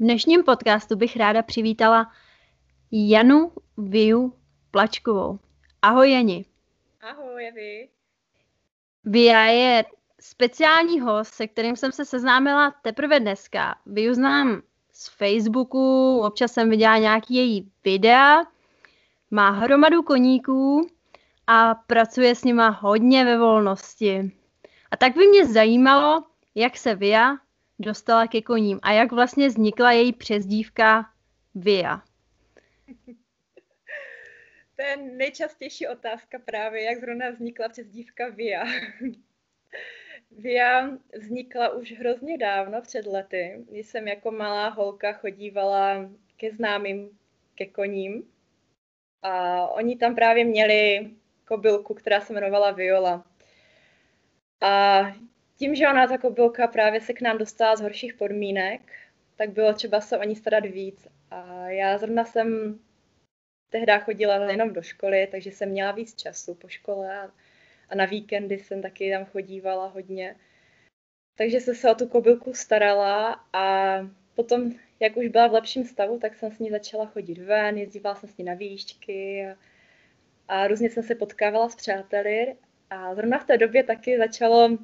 V dnešním podcastu bych ráda přivítala Janu Viu Plačkovou. Ahoj Jani. Ahoj Evi. Via je speciální host, se kterým jsem se seznámila teprve dneska. Viu znám z Facebooku, občas jsem viděla nějaký její videa, má hromadu koníků a pracuje s nima hodně ve volnosti. A tak by mě zajímalo, jak se Via dostala ke koním a jak vlastně vznikla její přezdívka Via. To je nejčastější otázka právě, jak zrovna vznikla přezdívka Via. Via vznikla už hrozně dávno, před lety, když jsem jako malá holka chodívala ke známým, ke koním. A oni tam právě měli kobylku, která se jmenovala Viola. A tím, že ona ta kobylka právě se k nám dostala z horších podmínek, tak bylo třeba se o ní starat víc. A já zrovna jsem tehdy chodila jenom do školy, takže jsem měla víc času po škole a, a na víkendy jsem taky tam chodívala hodně. Takže jsem se o tu kobylku starala a potom, jak už byla v lepším stavu, tak jsem s ní začala chodit ven, jezdívala jsem s ní na výšky a, a různě jsem se potkávala s přáteli a zrovna v té době taky začalo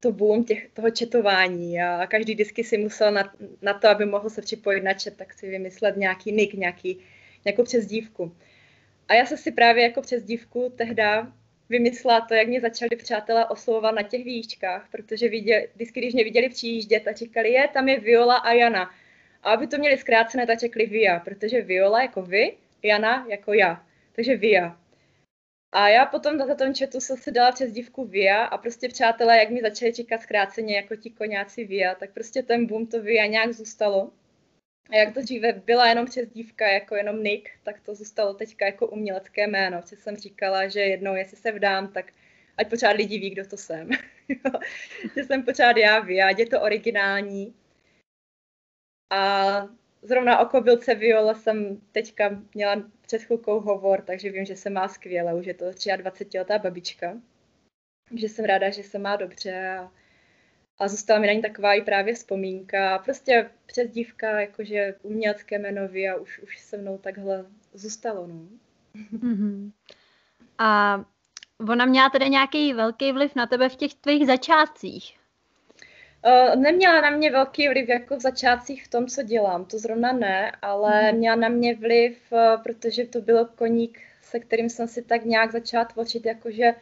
to boom těch, toho četování a každý disky si musel na, na to, aby mohl se připojit na chat, tak si vymyslet nějaký nick, nějaký, nějakou přezdívku. A já jsem si právě jako přezdívku tehda vymyslela to, jak mě začali přátelé oslovovat na těch výškách, protože viděli, vždycky, když mě viděli přijíždět, tak říkali, je, tam je Viola a Jana. A aby to měli zkrácené, tak řekli Via, protože Viola jako vy, Jana jako já. Takže Via. A já potom na tom chatu jsem se dala přes dívku Via a prostě přátelé, jak mi začali čekat zkráceně jako ti koňáci Via, tak prostě ten boom to Via nějak zůstalo. A jak to dříve byla jenom přes dívka, jako jenom Nick, tak to zůstalo teďka jako umělecké jméno. Protože jsem říkala, že jednou, jestli se vdám, tak ať pořád lidi ví, kdo to jsem. že jsem pořád já Via, ať je to originální. A zrovna o kobylce Viola jsem teďka měla před chvilkou hovor, takže vím, že se má skvěle, už je to 23-letá babička. Takže jsem ráda, že se má dobře a, a zůstala mi na ní taková i právě vzpomínka. Prostě dívka, jakože umělecké jméno a už, už se mnou takhle zůstalo. No. Mm-hmm. A ona měla tedy nějaký velký vliv na tebe v těch tvých začátcích? Uh, neměla na mě velký vliv jako v začátcích v tom, co dělám, to zrovna ne, ale mm. měla na mě vliv, uh, protože to byl koník, se kterým jsem si tak nějak začala tvořit, jakože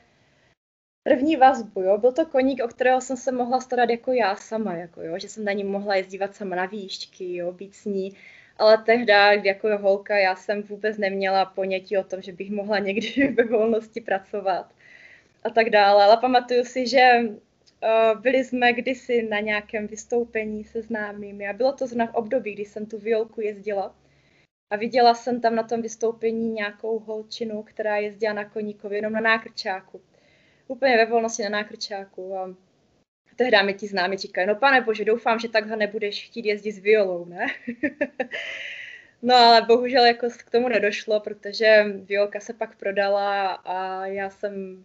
první vazbu, jo. Byl to koník, o kterého jsem se mohla starat jako já sama, jako jo, že jsem na ní mohla jezdívat sama na výšky, jo, být s ní. Ale tehdy, jako holka, já jsem vůbec neměla ponětí o tom, že bych mohla někdy ve volnosti pracovat a tak dále. Ale pamatuju si, že byli jsme kdysi na nějakém vystoupení se známými a bylo to zrovna v období, kdy jsem tu violku jezdila. A viděla jsem tam na tom vystoupení nějakou holčinu, která jezdila na koníkovi jenom na nákrčáku úplně ve volnosti na nákrčáku a tehdy mi ti známi říkají, no pane bože, doufám, že takhle nebudeš chtít jezdit s violou, ne? no ale bohužel jako k tomu nedošlo, protože violka se pak prodala a já jsem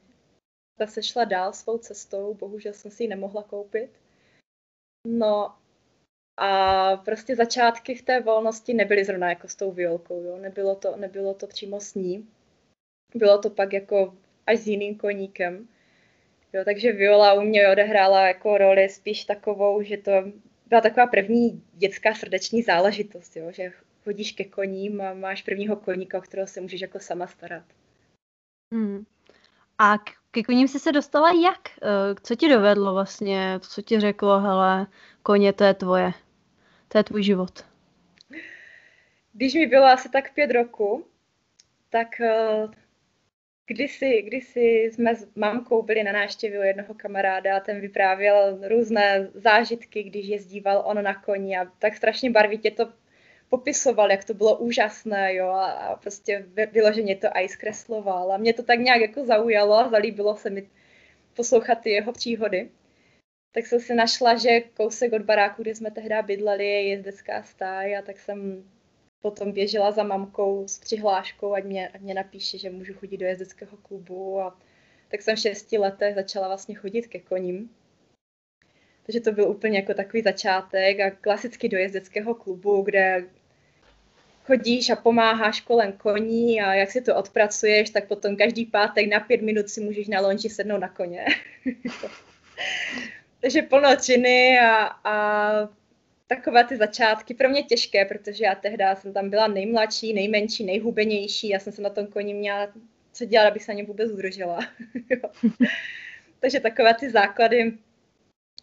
zase šla dál svou cestou, bohužel jsem si ji nemohla koupit. No a prostě začátky v té volnosti nebyly zrovna jako s tou violkou, jo? Nebylo, to, nebylo to přímo s ní. Bylo to pak jako až s jiným koníkem. Jo, takže Viola u mě odehrála jako roli spíš takovou, že to byla taková první dětská srdeční záležitost, jo, že chodíš ke koním a máš prvního koníka, o kterého se můžeš jako sama starat. Hmm. A ke koním jsi se dostala jak? Eh, co ti dovedlo vlastně? Co ti řeklo, hele, koně, to je tvoje. To je tvůj život. Když mi bylo asi tak pět roku, tak eh, Kdysi, kdysi jsme s mamkou byli na návštěvě u jednoho kamaráda a ten vyprávěl různé zážitky, když jezdíval on na koni a tak strašně barvitě to popisoval, jak to bylo úžasné, jo, a, prostě vyloženě to i zkresloval a mě to tak nějak jako zaujalo a zalíbilo se mi poslouchat ty jeho příhody. Tak jsem si našla, že kousek od baráku, kde jsme tehdy bydleli, je jezdecká stáj a tak jsem potom běžela za mamkou s přihláškou, ať mě, ať mě napíše, že můžu chodit do jezdeckého klubu a tak jsem v šesti letech začala vlastně chodit ke koním. Takže to byl úplně jako takový začátek a klasicky do jezdeckého klubu, kde chodíš a pomáháš kolem koní a jak si to odpracuješ, tak potom každý pátek na pět minut si můžeš na lonži sednout na koně. Takže plno činy a, a takové ty začátky pro mě těžké, protože já tehdy jsem tam byla nejmladší, nejmenší, nejhubenější, já jsem se na tom koni měla co dělat, abych se na něm vůbec udržela. Takže takové ty základy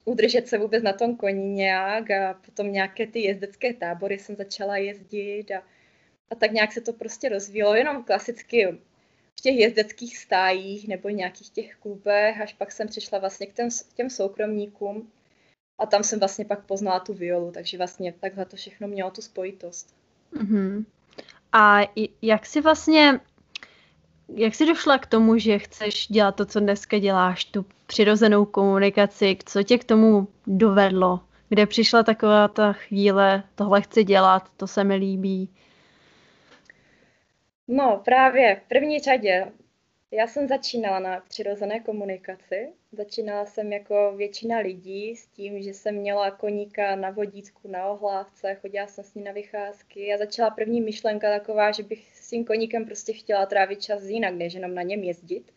udržet se vůbec na tom koni nějak a potom nějaké ty jezdecké tábory jsem začala jezdit a, a tak nějak se to prostě rozvíjelo, jenom klasicky v těch jezdeckých stájích nebo nějakých těch klubech, až pak jsem přišla vlastně k těm, těm soukromníkům a tam jsem vlastně pak poznala tu violu, takže vlastně takhle to všechno mělo tu spojitost. Mm-hmm. A jak si vlastně, jak jsi došla k tomu, že chceš dělat to, co dneska děláš, tu přirozenou komunikaci, co tě k tomu dovedlo? Kde přišla taková ta chvíle, tohle chci dělat, to se mi líbí? No právě v první řadě já jsem začínala na přirozené komunikaci. Začínala jsem jako většina lidí s tím, že jsem měla koníka na vodítku, na ohlávce, chodila jsem s ní na vycházky a začala první myšlenka taková, že bych s tím koníkem prostě chtěla trávit čas jinak, než jenom na něm jezdit.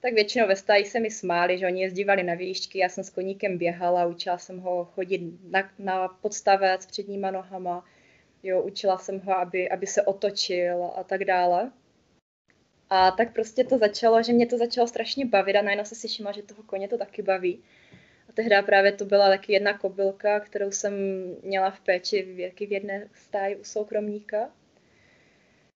Tak většinou ve stáji se mi smáli, že oni jezdívali na výšky, já jsem s koníkem běhala, učila jsem ho chodit na, na podstavec předníma nohama, jo, učila jsem ho, aby, aby se otočil a tak dále. A tak prostě to začalo, že mě to začalo strašně bavit a najednou se si všimla, že toho koně to taky baví. A tehdy právě to byla taky jedna kobylka, kterou jsem měla v péči v, v jedné stáji u soukromníka.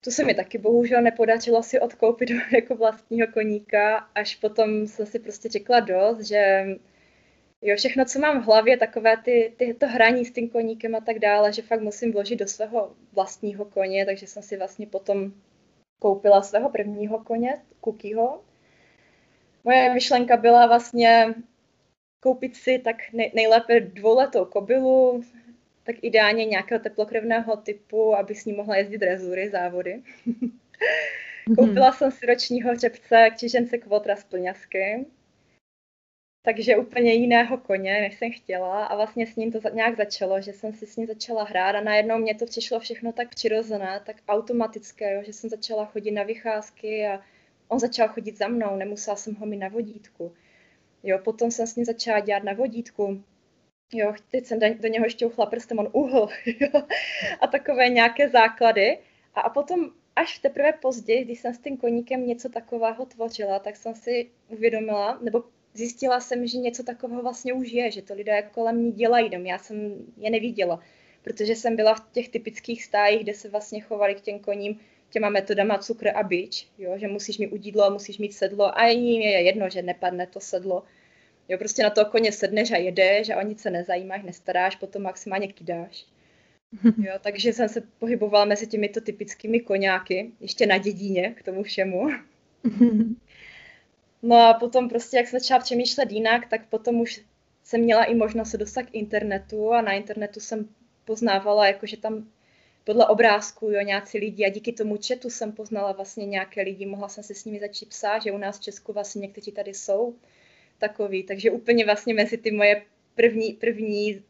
To se mi taky bohužel nepodařilo si odkoupit jako vlastního koníka, až potom jsem si prostě řekla dost, že jo, všechno, co mám v hlavě, takové ty, ty, to hraní s tím koníkem a tak dále, že fakt musím vložit do svého vlastního koně, takže jsem si vlastně potom koupila svého prvního koně, Kukyho. Moje myšlenka byla vlastně koupit si tak nejlépe dvouletou kobylu, tak ideálně nějakého teplokrevného typu, aby s ní mohla jezdit rezury, závody. Mhm. Koupila jsem si ročního hřebce křižence kvotra z plňasky, takže úplně jiného koně, než jsem chtěla a vlastně s ním to nějak začalo, že jsem si s ním začala hrát a najednou mě to přišlo všechno tak přirozené, tak automatické, jo, že jsem začala chodit na vycházky a on začal chodit za mnou, nemusela jsem ho mít na vodítku. Jo, potom jsem s ním začala dělat na vodítku, jo, teď jsem do něho šťouchla prstem, on uhl, jo, a takové nějaké základy. A, a potom až teprve později, když jsem s tím koníkem něco takového tvořila, tak jsem si uvědomila, nebo zjistila jsem, že něco takového vlastně už je, že to lidé kolem mě dělají, dom. já jsem je neviděla, protože jsem byla v těch typických stájích, kde se vlastně chovali k těm koním těma metodama cukr a bič, jo, že musíš mít udídlo, musíš mít sedlo a jim je jedno, že nepadne to sedlo. Jo, prostě na to koně sedneš a jedeš a o nic se nezajímáš, nestaráš, potom maximálně kydáš. Jo, takže jsem se pohybovala mezi těmito typickými koňáky, ještě na dědíně k tomu všemu. No a potom prostě, jak jsem začala přemýšlet jinak, tak potom už jsem měla i možnost se dostat k internetu a na internetu jsem poznávala, jakože tam podle obrázků, jo, nějací lidi a díky tomu četu jsem poznala vlastně nějaké lidi, mohla jsem se s nimi začít psát, že u nás v Česku vlastně někteří tady jsou takový, takže úplně vlastně mezi ty moje první, první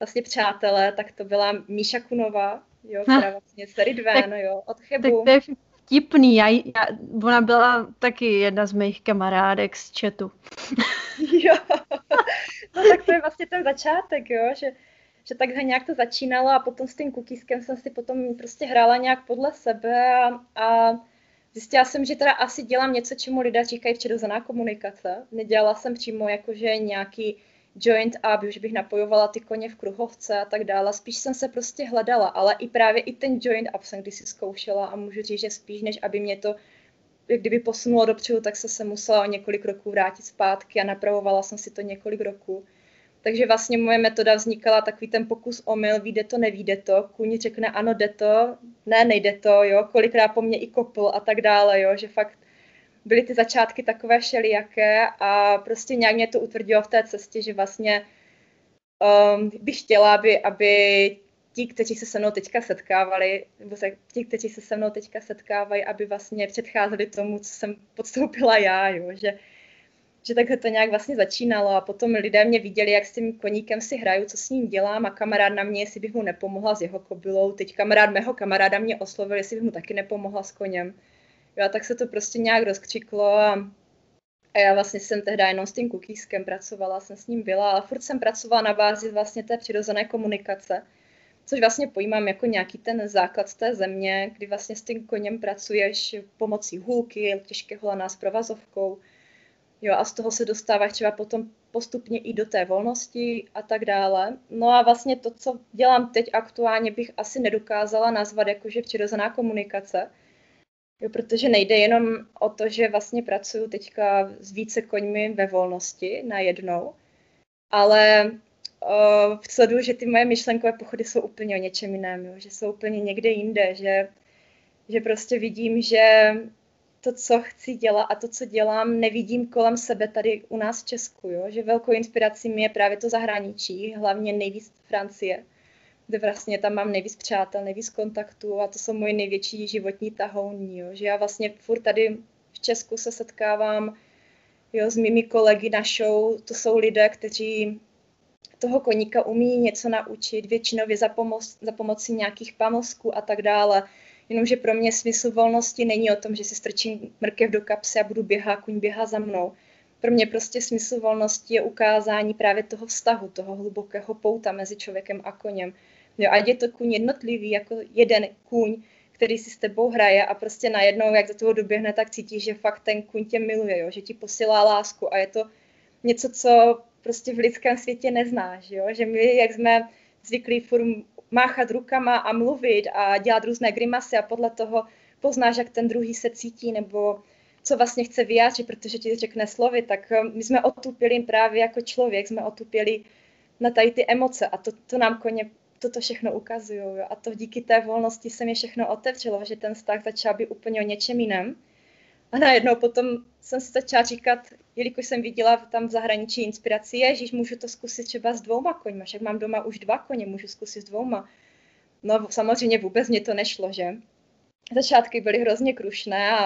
vlastně přátelé, tak to byla Míša Kunová, jo, která vlastně z Ridvan, jo, od Chebu. Tak to je vtipný. Já, já, ona byla taky jedna z mých kamarádek z chatu. jo, no tak to je vlastně ten začátek, jo, že, že takhle nějak to začínalo a potom s tím kukískem jsem si potom prostě hrála nějak podle sebe a, a zjistila jsem, že teda asi dělám něco, čemu lidé říkají přirozená komunikace. Nedělala jsem přímo jakože nějaký joint up, už bych napojovala ty koně v kruhovce a tak dále. Spíš jsem se prostě hledala, ale i právě i ten joint up jsem kdysi zkoušela a můžu říct, že spíš než aby mě to kdyby posunulo dopředu, tak se se musela o několik roků vrátit zpátky a napravovala jsem si to několik roků. Takže vlastně moje metoda vznikala takový ten pokus omyl, vyjde to, nevíde to, kůň řekne ano, jde to, ne, nejde to, jo, kolikrát po mně i kopl a tak dále, jo, že fakt byly ty začátky takové všelijaké a prostě nějak mě to utvrdilo v té cestě, že vlastně um, bych chtěla, aby, aby ti, kteří se se mnou teďka setkávali, nebo se, ti, kteří se se mnou teďka setkávají, aby vlastně předcházeli tomu, co jsem podstoupila já, jo, že, že takhle to nějak vlastně začínalo a potom lidé mě viděli, jak s tím koníkem si hraju, co s ním dělám a kamarád na mě, jestli bych mu nepomohla s jeho kobylou. Teď kamarád mého kamaráda mě oslovil, jestli bych mu taky nepomohla s koněm. Jo, tak se to prostě nějak rozkřiklo a, a já vlastně jsem tehdy jenom s tím kukískem pracovala, jsem s ním byla, ale furt jsem pracovala na bázi vlastně té přirozené komunikace, což vlastně pojímám jako nějaký ten základ té země, kdy vlastně s tím koněm pracuješ pomocí hůlky, těžkého lana s provazovkou, Jo, a z toho se dostáváš třeba potom postupně i do té volnosti a tak dále. No a vlastně to, co dělám teď aktuálně, bych asi nedokázala nazvat jakože přirozená komunikace, jo, protože nejde jenom o to, že vlastně pracuju teďka s více koňmi ve volnosti najednou, ale uh, sleduju, že ty moje myšlenkové pochody jsou úplně o něčem jiném, jo, že jsou úplně někde jinde, že, že prostě vidím, že to, co chci dělat a to, co dělám, nevidím kolem sebe tady u nás v Česku, jo? že velkou inspirací mi je právě to zahraničí, hlavně nejvíc Francie, kde vlastně tam mám nejvíc přátel, nejvíc kontaktů a to jsou moje největší životní tahouni, jo? že já vlastně furt tady v Česku se setkávám jo, s mými kolegy na show, to jsou lidé, kteří toho koníka umí něco naučit, většinově za, pomoc, za pomocí nějakých pamosků a tak dále. Jenomže pro mě smysl volnosti není o tom, že si strčím mrkev do kapsy a budu běhat, kuň běhá za mnou. Pro mě prostě smysl volnosti je ukázání právě toho vztahu, toho hlubokého pouta mezi člověkem a koněm. Jo, ať je to kuň jednotlivý, jako jeden kuň, který si s tebou hraje a prostě najednou, jak do toho doběhne, tak cítíš, že fakt ten kuň tě miluje, jo, že ti posílá lásku a je to něco, co prostě v lidském světě neznáš, jo? že my, jak jsme zvyklí furt máchat rukama a mluvit a dělat různé grimasy a podle toho poznáš, jak ten druhý se cítí nebo co vlastně chce vyjádřit, protože ti řekne slovy, tak eh, my jsme otupili právě jako člověk, jsme otupili na tady ty emoce a to, to nám koně toto všechno ukazují. A to díky té volnosti se mi všechno otevřelo, že ten vztah začal být úplně o něčem jiném. A najednou potom jsem si začala říkat, jelikož jsem viděla tam v zahraničí inspiraci, ježíš, můžu to zkusit třeba s dvouma koňma, však mám doma už dva koně, můžu zkusit s dvouma. No samozřejmě vůbec mě to nešlo, že? Začátky byly hrozně krušné a,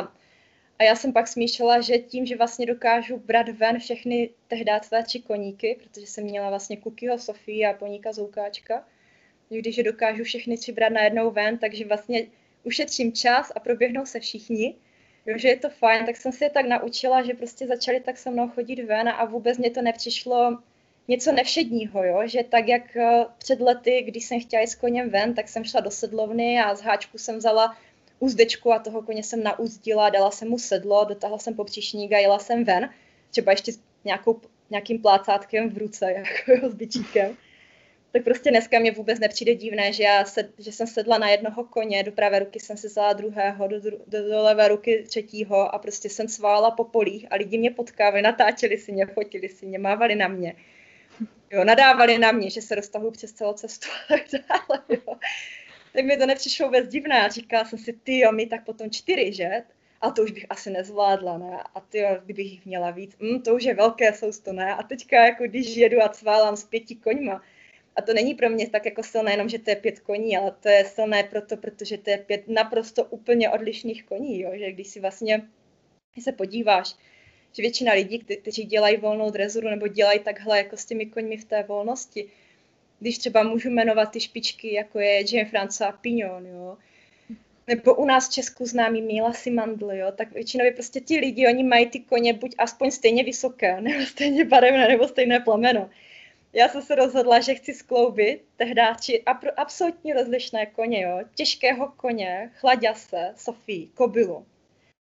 a já jsem pak smýšlela, že tím, že vlastně dokážu brát ven všechny tehdy tři koníky, protože jsem měla vlastně Kukyho, Sofii a poníka Zoukáčka, když je dokážu všechny tři brát najednou ven, takže vlastně ušetřím čas a proběhnou se všichni, jo, že je to fajn, tak jsem si je tak naučila, že prostě začali tak se mnou chodit ven a vůbec mě to nepřišlo něco nevšedního, jo? že tak jak eh, před lety, když jsem chtěla jít s koněm ven, tak jsem šla do sedlovny a z háčku jsem vzala úzdečku a toho koně jsem nauzdila, dala jsem mu sedlo, dotáhla jsem popříšník a jela jsem ven, třeba ještě s nějakou, nějakým plácátkem v ruce, jako jo, s bičíkem tak prostě dneska mě vůbec nepřijde divné, že, já se, že jsem sedla na jednoho koně, do pravé ruky jsem si vzala druhého, do, do, do levé ruky třetího a prostě jsem svála po polích a lidi mě potkávali, natáčeli si mě, fotili si mě, mávali na mě. Jo, nadávali na mě, že se roztahuji přes celou cestu a tak dále, jo. Tak mi to nepřišlo vůbec divné říkala jsem si, ty jo, my tak potom čtyři, že? A to už bych asi nezvládla, ne? A ty kdybych jich měla víc, mm, to už je velké sousto, ne? A teďka, jako když jedu a cválám s pěti koňma, a to není pro mě tak jako silné jenom, že to je pět koní, ale to je silné proto, protože to je pět naprosto úplně odlišných koní, jo? že když si vlastně když se podíváš, že většina lidí, kteří dělají volnou drezuru nebo dělají takhle jako s těmi koňmi v té volnosti, když třeba můžu jmenovat ty špičky, jako je Jean Francois a Pignon, jo, nebo u nás v Česku známý Míla Simandl, jo, tak většinou prostě ti lidi, oni mají ty koně buď aspoň stejně vysoké, nebo stejně barevné, nebo stejné plameno já jsem se rozhodla, že chci skloubit tehdáči absolutně rozlišné koně, jo. Těžkého koně, chladěse, Sofii, kobylu.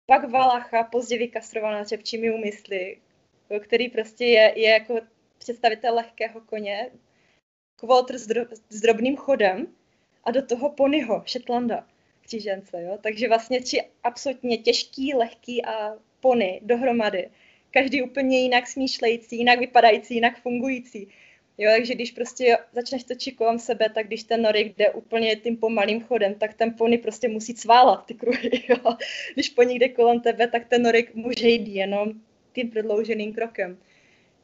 Pak Valacha, později vykastrovaná řepčími úmysly, který prostě je, je jako představitel lehkého koně, kvotr s, dro, s drobným chodem a do toho ponyho, Shetlanda, křížence, jo. Takže vlastně tři absolutně těžký, lehký a pony dohromady. Každý úplně jinak smýšlející, jinak vypadající, jinak fungující Jo, takže když prostě začneš točit kolem sebe, tak když ten norik jde úplně tím pomalým chodem, tak ten pony prostě musí cválat ty kruhy. Jo. Když po jde kolem tebe, tak ten norik může jít jenom tím prodlouženým krokem.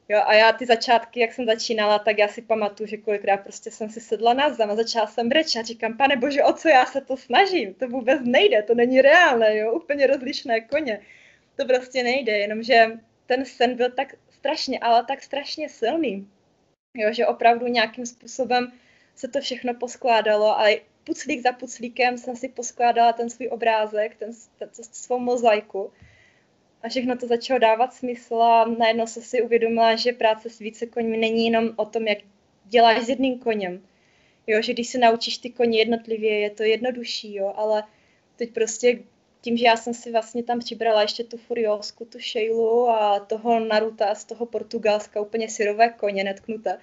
Jo, a já ty začátky, jak jsem začínala, tak já si pamatuju, že kolikrát prostě jsem si sedla na zem a začala jsem brečet. Říkám, pane bože, o co já se to snažím? To vůbec nejde, to není reálné, jo, úplně rozlišné koně. To prostě nejde, jenomže ten sen byl tak strašně, ale tak strašně silný. Jo, že opravdu nějakým způsobem se to všechno poskládalo, ale puclík za puclíkem jsem si poskládala ten svůj obrázek, ten, ten, ten svou mozaiku. A všechno to začalo dávat smysl a najednou se si uvědomila, že práce s více koňmi není jenom o tom, jak děláš s jedným koněm. Jo, že když se naučíš ty koně jednotlivě, je to jednodušší, jo, ale teď prostě tím, že já jsem si vlastně tam přibrala ještě tu Furiosku, tu Sheilu a toho Naruta z toho Portugalska, úplně syrové koně netknuté,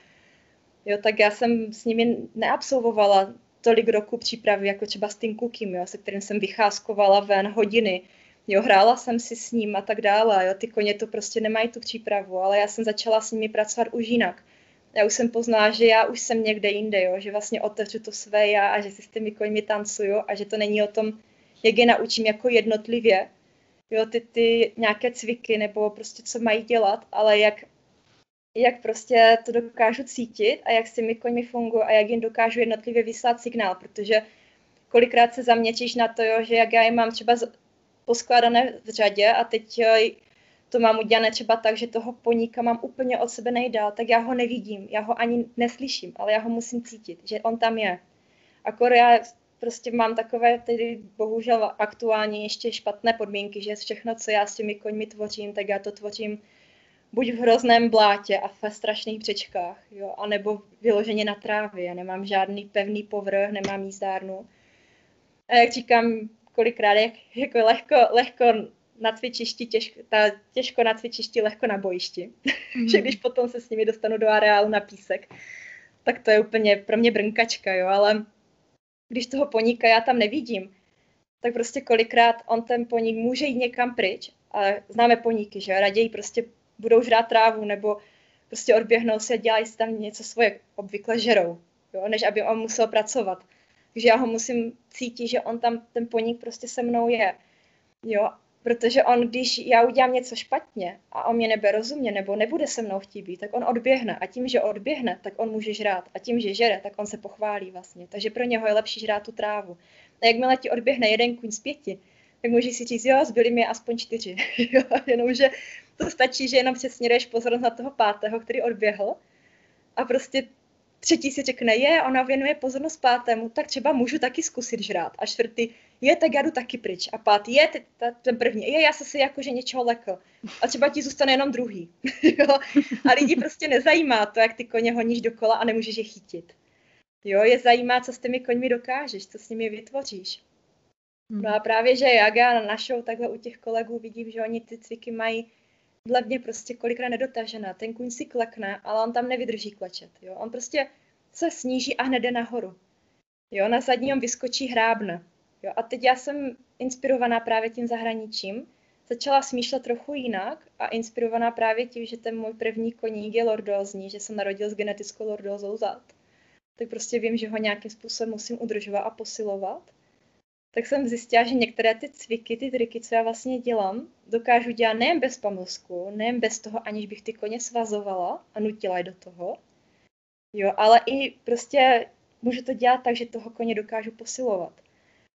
jo, tak já jsem s nimi neabsolvovala tolik roku přípravy, jako třeba s tím Cookiem, jo, se kterým jsem vycházkovala ven hodiny, jo, hrála jsem si s ním a tak dále, jo, ty koně to prostě nemají tu přípravu, ale já jsem začala s nimi pracovat už jinak. Já už jsem poznala, že já už jsem někde jinde, jo, že vlastně otevřu to své já a že si s těmi koňmi tancuju a že to není o tom, jak je naučím jako jednotlivě, jo, ty, ty nějaké cviky nebo prostě co mají dělat, ale jak, jak prostě to dokážu cítit a jak s těmi koňmi fungují a jak jim dokážu jednotlivě vyslat signál, protože kolikrát se zaměčíš na to, jo, že jak já je mám třeba poskládané v řadě a teď to mám udělané třeba tak, že toho poníka mám úplně od sebe nejdál, tak já ho nevidím, já ho ani neslyším, ale já ho musím cítit, že on tam je. Akor já prostě mám takové tedy bohužel aktuálně ještě špatné podmínky, že všechno, co já s těmi koňmi tvořím, tak já to tvořím buď v hrozném blátě a ve strašných břečkách, jo, anebo vyloženě na trávě. Já nemám žádný pevný povrch, nemám jízdárnu. A jak říkám, kolikrát, jak, jako lehko, lehko na cvičišti, těžko, ta, těžko na cvičišti, lehko na bojišti. Mm. že když potom se s nimi dostanu do areálu na písek, tak to je úplně pro mě brnkačka, jo, ale když toho poníka já tam nevidím, tak prostě kolikrát on ten poník může jít někam pryč a známe poníky, že raději prostě budou žrát trávu nebo prostě odběhnou si a dělají si tam něco svoje, obvykle žerou, jo, než aby on musel pracovat. Takže já ho musím cítit, že on tam, ten poník prostě se mnou je. Jo, protože on, když já udělám něco špatně a on mě nebe rozumně nebo nebude se mnou chtít být, tak on odběhne a tím, že odběhne, tak on může žrát a tím, že žere, tak on se pochválí vlastně. Takže pro něho je lepší žrát tu trávu. A jakmile ti odběhne jeden kuň z pěti, tak můžeš si říct, jo, zbyli mi aspoň čtyři. jenomže to stačí, že jenom přesně jdeš pozornost na toho pátého, který odběhl a prostě třetí si řekne, je, ona věnuje pozornost pátému, tak třeba můžu taky zkusit žrát. A čtvrtý, je, tak já jdu taky pryč. A pátý, je, ten první, je, já se si jakože něčeho lekl. A třeba ti zůstane jenom druhý. jo? A lidi prostě nezajímá to, jak ty koně honíš dokola a nemůžeš je chytit. Jo, je zajímá, co s těmi koňmi dokážeš, co s nimi vytvoříš. No a právě, že jak já našou takhle u těch kolegů vidím, že oni ty cviky mají dle mě prostě kolikrát nedotažená. Ten kuň si klekne, ale on tam nevydrží klečet. Jo? On prostě se sníží a hned jde nahoru. Jo? Na zadním vyskočí hrábne. Jo? A teď já jsem inspirovaná právě tím zahraničím. Začala smýšlet trochu jinak a inspirovaná právě tím, že ten můj první koník je lordózní, že jsem narodil s genetickou lordózou zad. Tak prostě vím, že ho nějakým způsobem musím udržovat a posilovat tak jsem zjistila, že některé ty cviky, ty triky, co já vlastně dělám, dokážu dělat nejen bez pamlsku, nejen bez toho, aniž bych ty koně svazovala a nutila je do toho, jo, ale i prostě můžu to dělat tak, že toho koně dokážu posilovat.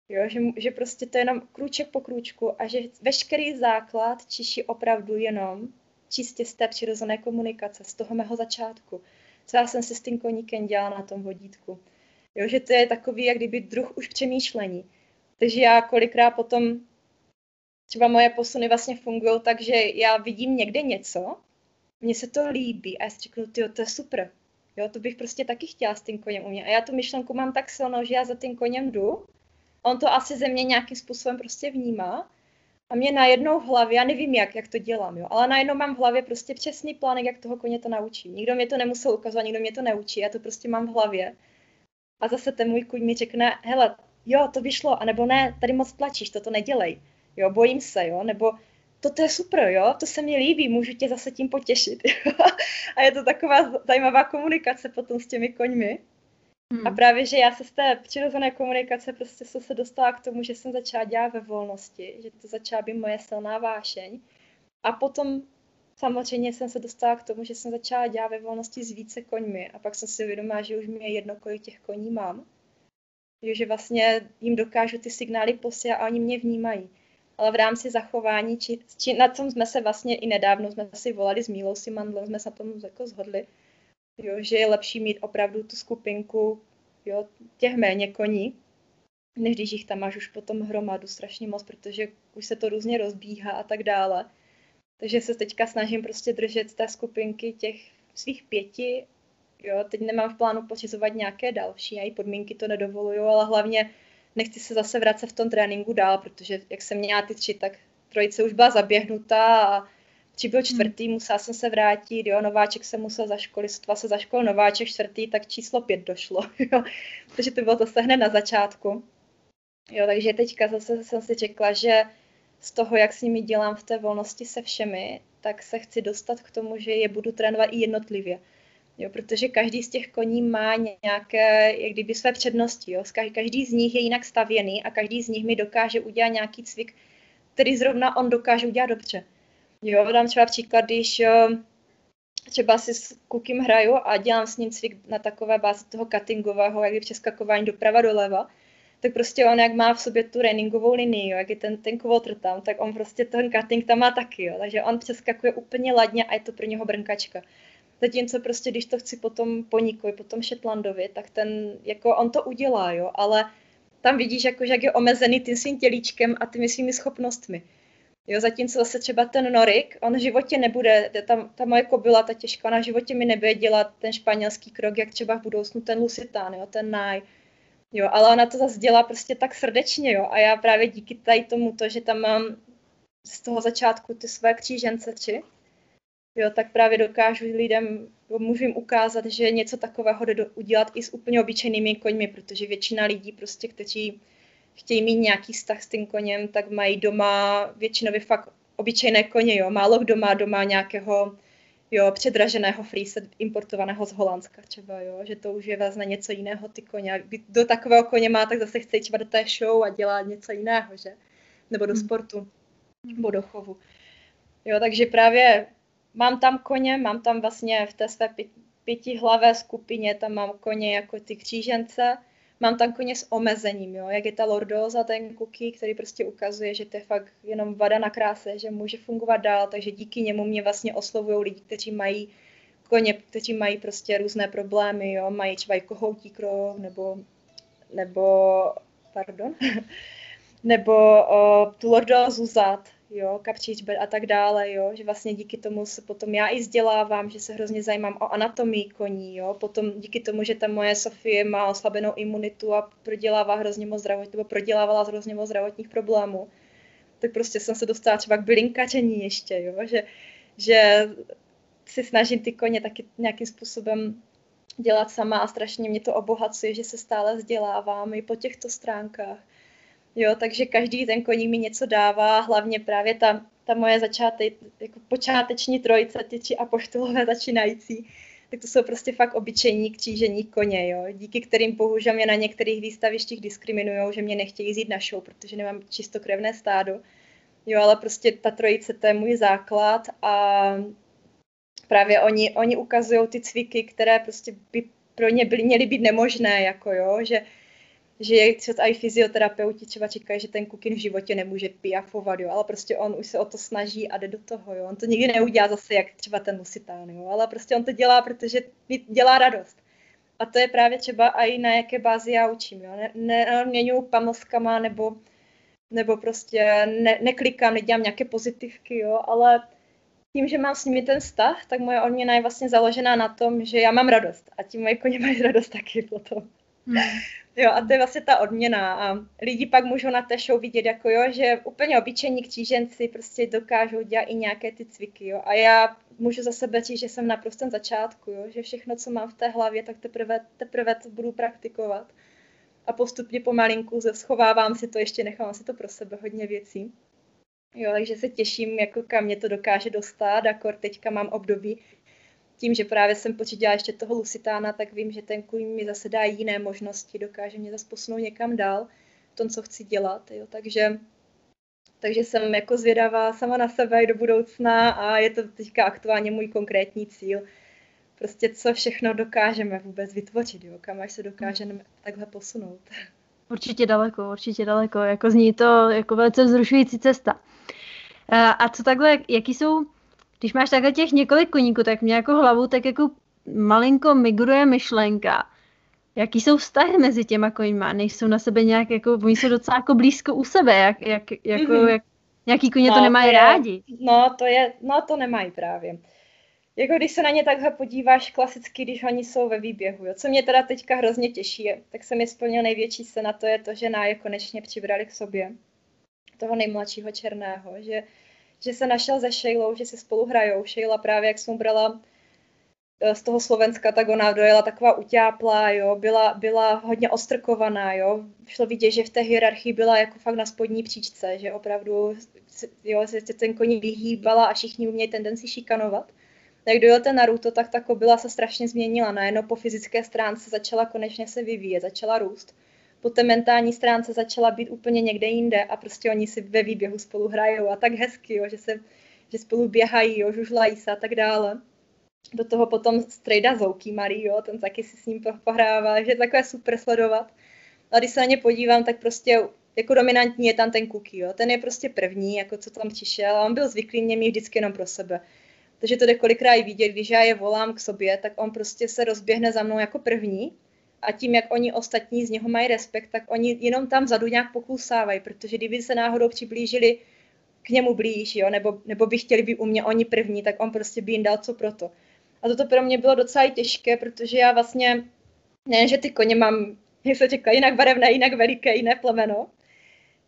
Jo, že, že prostě to je jenom krůček po krůčku a že veškerý základ čiší opravdu jenom čistě z té přirozené komunikace, z toho mého začátku. Co já jsem si s tím koníkem dělala na tom vodítku. Jo, že to je takový, jak kdyby druh už přemýšlení. Takže já kolikrát potom, třeba moje posuny vlastně fungují tak, že já vidím někde něco, mně se to líbí a já si řeknu, to je super. Jo, to bych prostě taky chtěla s tím koněm umět. A já tu myšlenku mám tak silnou, že já za tím koněm jdu, on to asi ze mě nějakým způsobem prostě vnímá a mě najednou v hlavě, já nevím jak, jak to dělám, jo, ale najednou mám v hlavě prostě přesný plánek, jak toho koně to naučí. Nikdo mě to nemusel ukazovat, nikdo mě to neučí, já to prostě mám v hlavě. A zase ten můj kuň mi řekne, hele, jo, to vyšlo, anebo ne, tady moc tlačíš, toto nedělej, jo, bojím se, jo, nebo toto je super, jo, to se mi líbí, můžu tě zase tím potěšit. Jo? A je to taková zajímavá komunikace potom s těmi koňmi. Hmm. A právě, že já se z té přirozené komunikace prostě jsem se dostala k tomu, že jsem začala dělat ve volnosti, že to začala být moje silná vášeň. A potom samozřejmě jsem se dostala k tomu, že jsem začala dělat ve volnosti s více koňmi. A pak jsem si uvědomila, že už mě jedno, kolik těch koní mám že vlastně jim dokážu ty signály posílat a oni mě vnímají. ale v rámci zachování, či, či na tom jsme se vlastně i nedávno jsme si volali s Mílou si Mandlem, jsme se na tom jako zhodli, jo, že je lepší mít opravdu tu skupinku jo, těch méně koní, než když jich tam máš už potom hromadu strašně moc, protože už se to různě rozbíhá a tak dále. Takže se teďka snažím prostě držet té skupinky těch svých pěti. Jo, teď nemám v plánu pořizovat nějaké další, a i podmínky to nedovolují, ale hlavně nechci se zase vracet v tom tréninku dál, protože jak jsem měla ty tři, tak trojice už byla zaběhnutá a tři byl čtvrtý, hmm. musela jsem se vrátit, jo, nováček se musel za školy, sotva se za škol nováček čtvrtý, tak číslo pět došlo, jo, takže to bylo zase hned na začátku. Jo, takže teďka zase jsem si řekla, že z toho, jak s nimi dělám v té volnosti se všemi, tak se chci dostat k tomu, že je budu trénovat i jednotlivě. Jo, protože každý z těch koní má nějaké, jak kdyby své přednosti. Jo. Každý z nich je jinak stavěný a každý z nich mi dokáže udělat nějaký cvik, který zrovna on dokáže udělat dobře. Jo, dám třeba příklad, když třeba si s kukim hraju a dělám s ním cvik na takové bázi toho cuttingového, jak je přeskakování doprava doleva, tak prostě on jak má v sobě tu tréninkovou linii, jo, jak je ten, ten kvotr tam, tak on prostě ten cutting tam má taky, jo, takže on přeskakuje úplně ladně a je to pro něho brnkačka. Zatímco prostě, když to chci potom po potom Shetlandovi, tak ten, jako on to udělá, jo, ale tam vidíš, jako, že jak je omezený tím svým tělíčkem a těmi svými schopnostmi. Jo, zatímco zase třeba ten Norik, on v životě nebude, ta, ta moje kobila, ta těžká, ona v životě mi nebude dělat ten španělský krok, jak třeba v budoucnu ten Lusitán, jo, ten Naj, Jo, ale ona to zase dělá prostě tak srdečně, jo. A já právě díky tady tomu, to, že tam mám z toho začátku ty své křížence tři, jo, tak právě dokážu lidem, můžu jim ukázat, že něco takového jde udělat i s úplně obyčejnými koňmi, protože většina lidí prostě, kteří chtějí mít nějaký vztah s tím koněm, tak mají doma většinově fakt obyčejné koně, jo. Málo kdo má doma nějakého jo, předraženého freeset importovaného z Holandska třeba, jo, že to už je vlastně něco jiného ty koně. Do takového koně má, tak zase chce třeba do té show a dělat něco jiného, že? Nebo do hmm. sportu, nebo do chovu. Jo, takže právě mám tam koně, mám tam vlastně v té své pětihlavé skupině, tam mám koně jako ty křížence, mám tam koně s omezením, jo, jak je ta lordoza, ten cookie, který prostě ukazuje, že to je fakt jenom vada na kráse, že může fungovat dál, takže díky němu mě vlastně oslovují lidi, kteří mají koně, kteří mají prostě různé problémy, jo, mají třeba i kohoutí krov, nebo, nebo, pardon, nebo o, tu lordozu zad, jo, kapříč a tak dále, jo, že vlastně díky tomu se potom já i vzdělávám, že se hrozně zajímám o anatomii koní, jo, potom díky tomu, že ta moje Sofie má oslabenou imunitu a prodělává hrozně moc zdravotní, nebo prodělávala hrozně moc zdravotních problémů, tak prostě jsem se dostala třeba k bylinkaření ještě, jo, že, že si snažím ty koně taky nějakým způsobem dělat sama a strašně mě to obohacuje, že se stále vzdělávám i po těchto stránkách. Jo, takže každý ten koní mi něco dává, hlavně právě ta, ta moje začátek, jako počáteční trojice, ty tři apoštolové začínající, tak to jsou prostě fakt obyčejní křížení koně, jo, díky kterým bohužel mě na některých výstavištích diskriminují, že mě nechtějí jít na show, protože nemám čistokrevné stádo. Jo, ale prostě ta trojice, to je můj základ a právě oni, oni ukazují ty cviky, které prostě by pro ně byly, měly být nemožné, jako jo, že že třeba i fyzioterapeuti třeba říkají, že ten kukin v životě nemůže piafovat, jo, ale prostě on už se o to snaží a jde do toho, jo. On to nikdy neudělá zase jak třeba ten Lusitán, jo, ale prostě on to dělá, protože dělá radost. A to je právě třeba i na jaké bázi já učím, jo. Neměňuju ne, pamlskama nebo, nebo prostě ne, neklikám, nedělám nějaké pozitivky, jo, ale tím, že mám s nimi ten vztah, tak moje odměna je vlastně založená na tom, že já mám radost a tím moje koně mají radost taky potom. Hmm. Jo, a to je vlastně ta odměna. A lidi pak můžou na té show vidět, jako jo, že úplně obyčejní kříženci prostě dokážou dělat i nějaké ty cviky, jo. A já můžu za sebe říct, že jsem na prostém začátku, jo, že všechno, co mám v té hlavě, tak teprve, teprve to budu praktikovat. A postupně pomalinku schovávám si to, ještě nechám si to pro sebe hodně věcí. Jo, takže se těším, jako kam mě to dokáže dostat, akor teďka mám období, tím, že právě jsem počítala ještě toho Lusitána, tak vím, že ten kůň mi zase dá jiné možnosti, dokáže mě zase posunout někam dál v tom, co chci dělat. Jo. Takže, takže jsem jako zvědavá sama na sebe i do budoucna a je to teďka aktuálně můj konkrétní cíl. Prostě co všechno dokážeme vůbec vytvořit, jo, kam až se dokážeme takhle posunout. Určitě daleko, určitě daleko. Jako zní to jako velice vzrušující cesta. A co takhle, jaký jsou, když máš takhle těch několik koníků, tak mě jako hlavu tak jako malinko migruje myšlenka. Jaký jsou vztahy mezi těma koňma? Nejsou na sebe nějak, jako, oni jsou docela jako blízko u sebe, jak, jak, jako, mm-hmm. jak, nějaký koně no, to nemají to je, rádi. No to je, no to nemají právě. Jako když se na ně takhle podíváš klasicky, když oni jsou ve výběhu. Jo. Co mě teda teďka hrozně těší, je, tak se mi splnil největší se na to je to, že náje konečně přibrali k sobě toho nejmladšího černého, že, že se našel se Šejlou, že si spolu hrajou. Šejla právě, jak jsem brala eh, z toho Slovenska, tak ona dojela taková utáplá, jo, byla, byla hodně ostrkovaná, jo, šlo vidět, že v té hierarchii byla jako fakt na spodní příčce, že opravdu, jo, se ten koní vyhýbala a všichni měli tendenci šikanovat. Tak dojel ten Naruto, tak ta kobila se strašně změnila, najednou po fyzické stránce začala konečně se vyvíjet, začala růst po té mentální stránce začala být úplně někde jinde a prostě oni si ve výběhu spolu hrajou a tak hezky, jo, že, se, že spolu běhají, jo, žužlají se a tak dále. Do toho potom strejda Zouky jo, ten taky si s ním pohrává, že je takové super sledovat. A když se na ně podívám, tak prostě jako dominantní je tam ten Cookie, jo. Ten je prostě první, jako co tam přišel a on byl zvyklý mě mít vždycky jenom pro sebe. Takže to jde kolikrát vidět, když já je volám k sobě, tak on prostě se rozběhne za mnou jako první a tím, jak oni ostatní z něho mají respekt, tak oni jenom tam vzadu nějak poklusávají, protože kdyby se náhodou přiblížili k němu blíž, jo, nebo, nebo by chtěli být u mě oni první, tak on prostě by jim dal co proto. A toto pro mě bylo docela těžké, protože já vlastně, ne, že ty koně mám, jak se říká, jinak barevné, jinak veliké, jiné plemeno,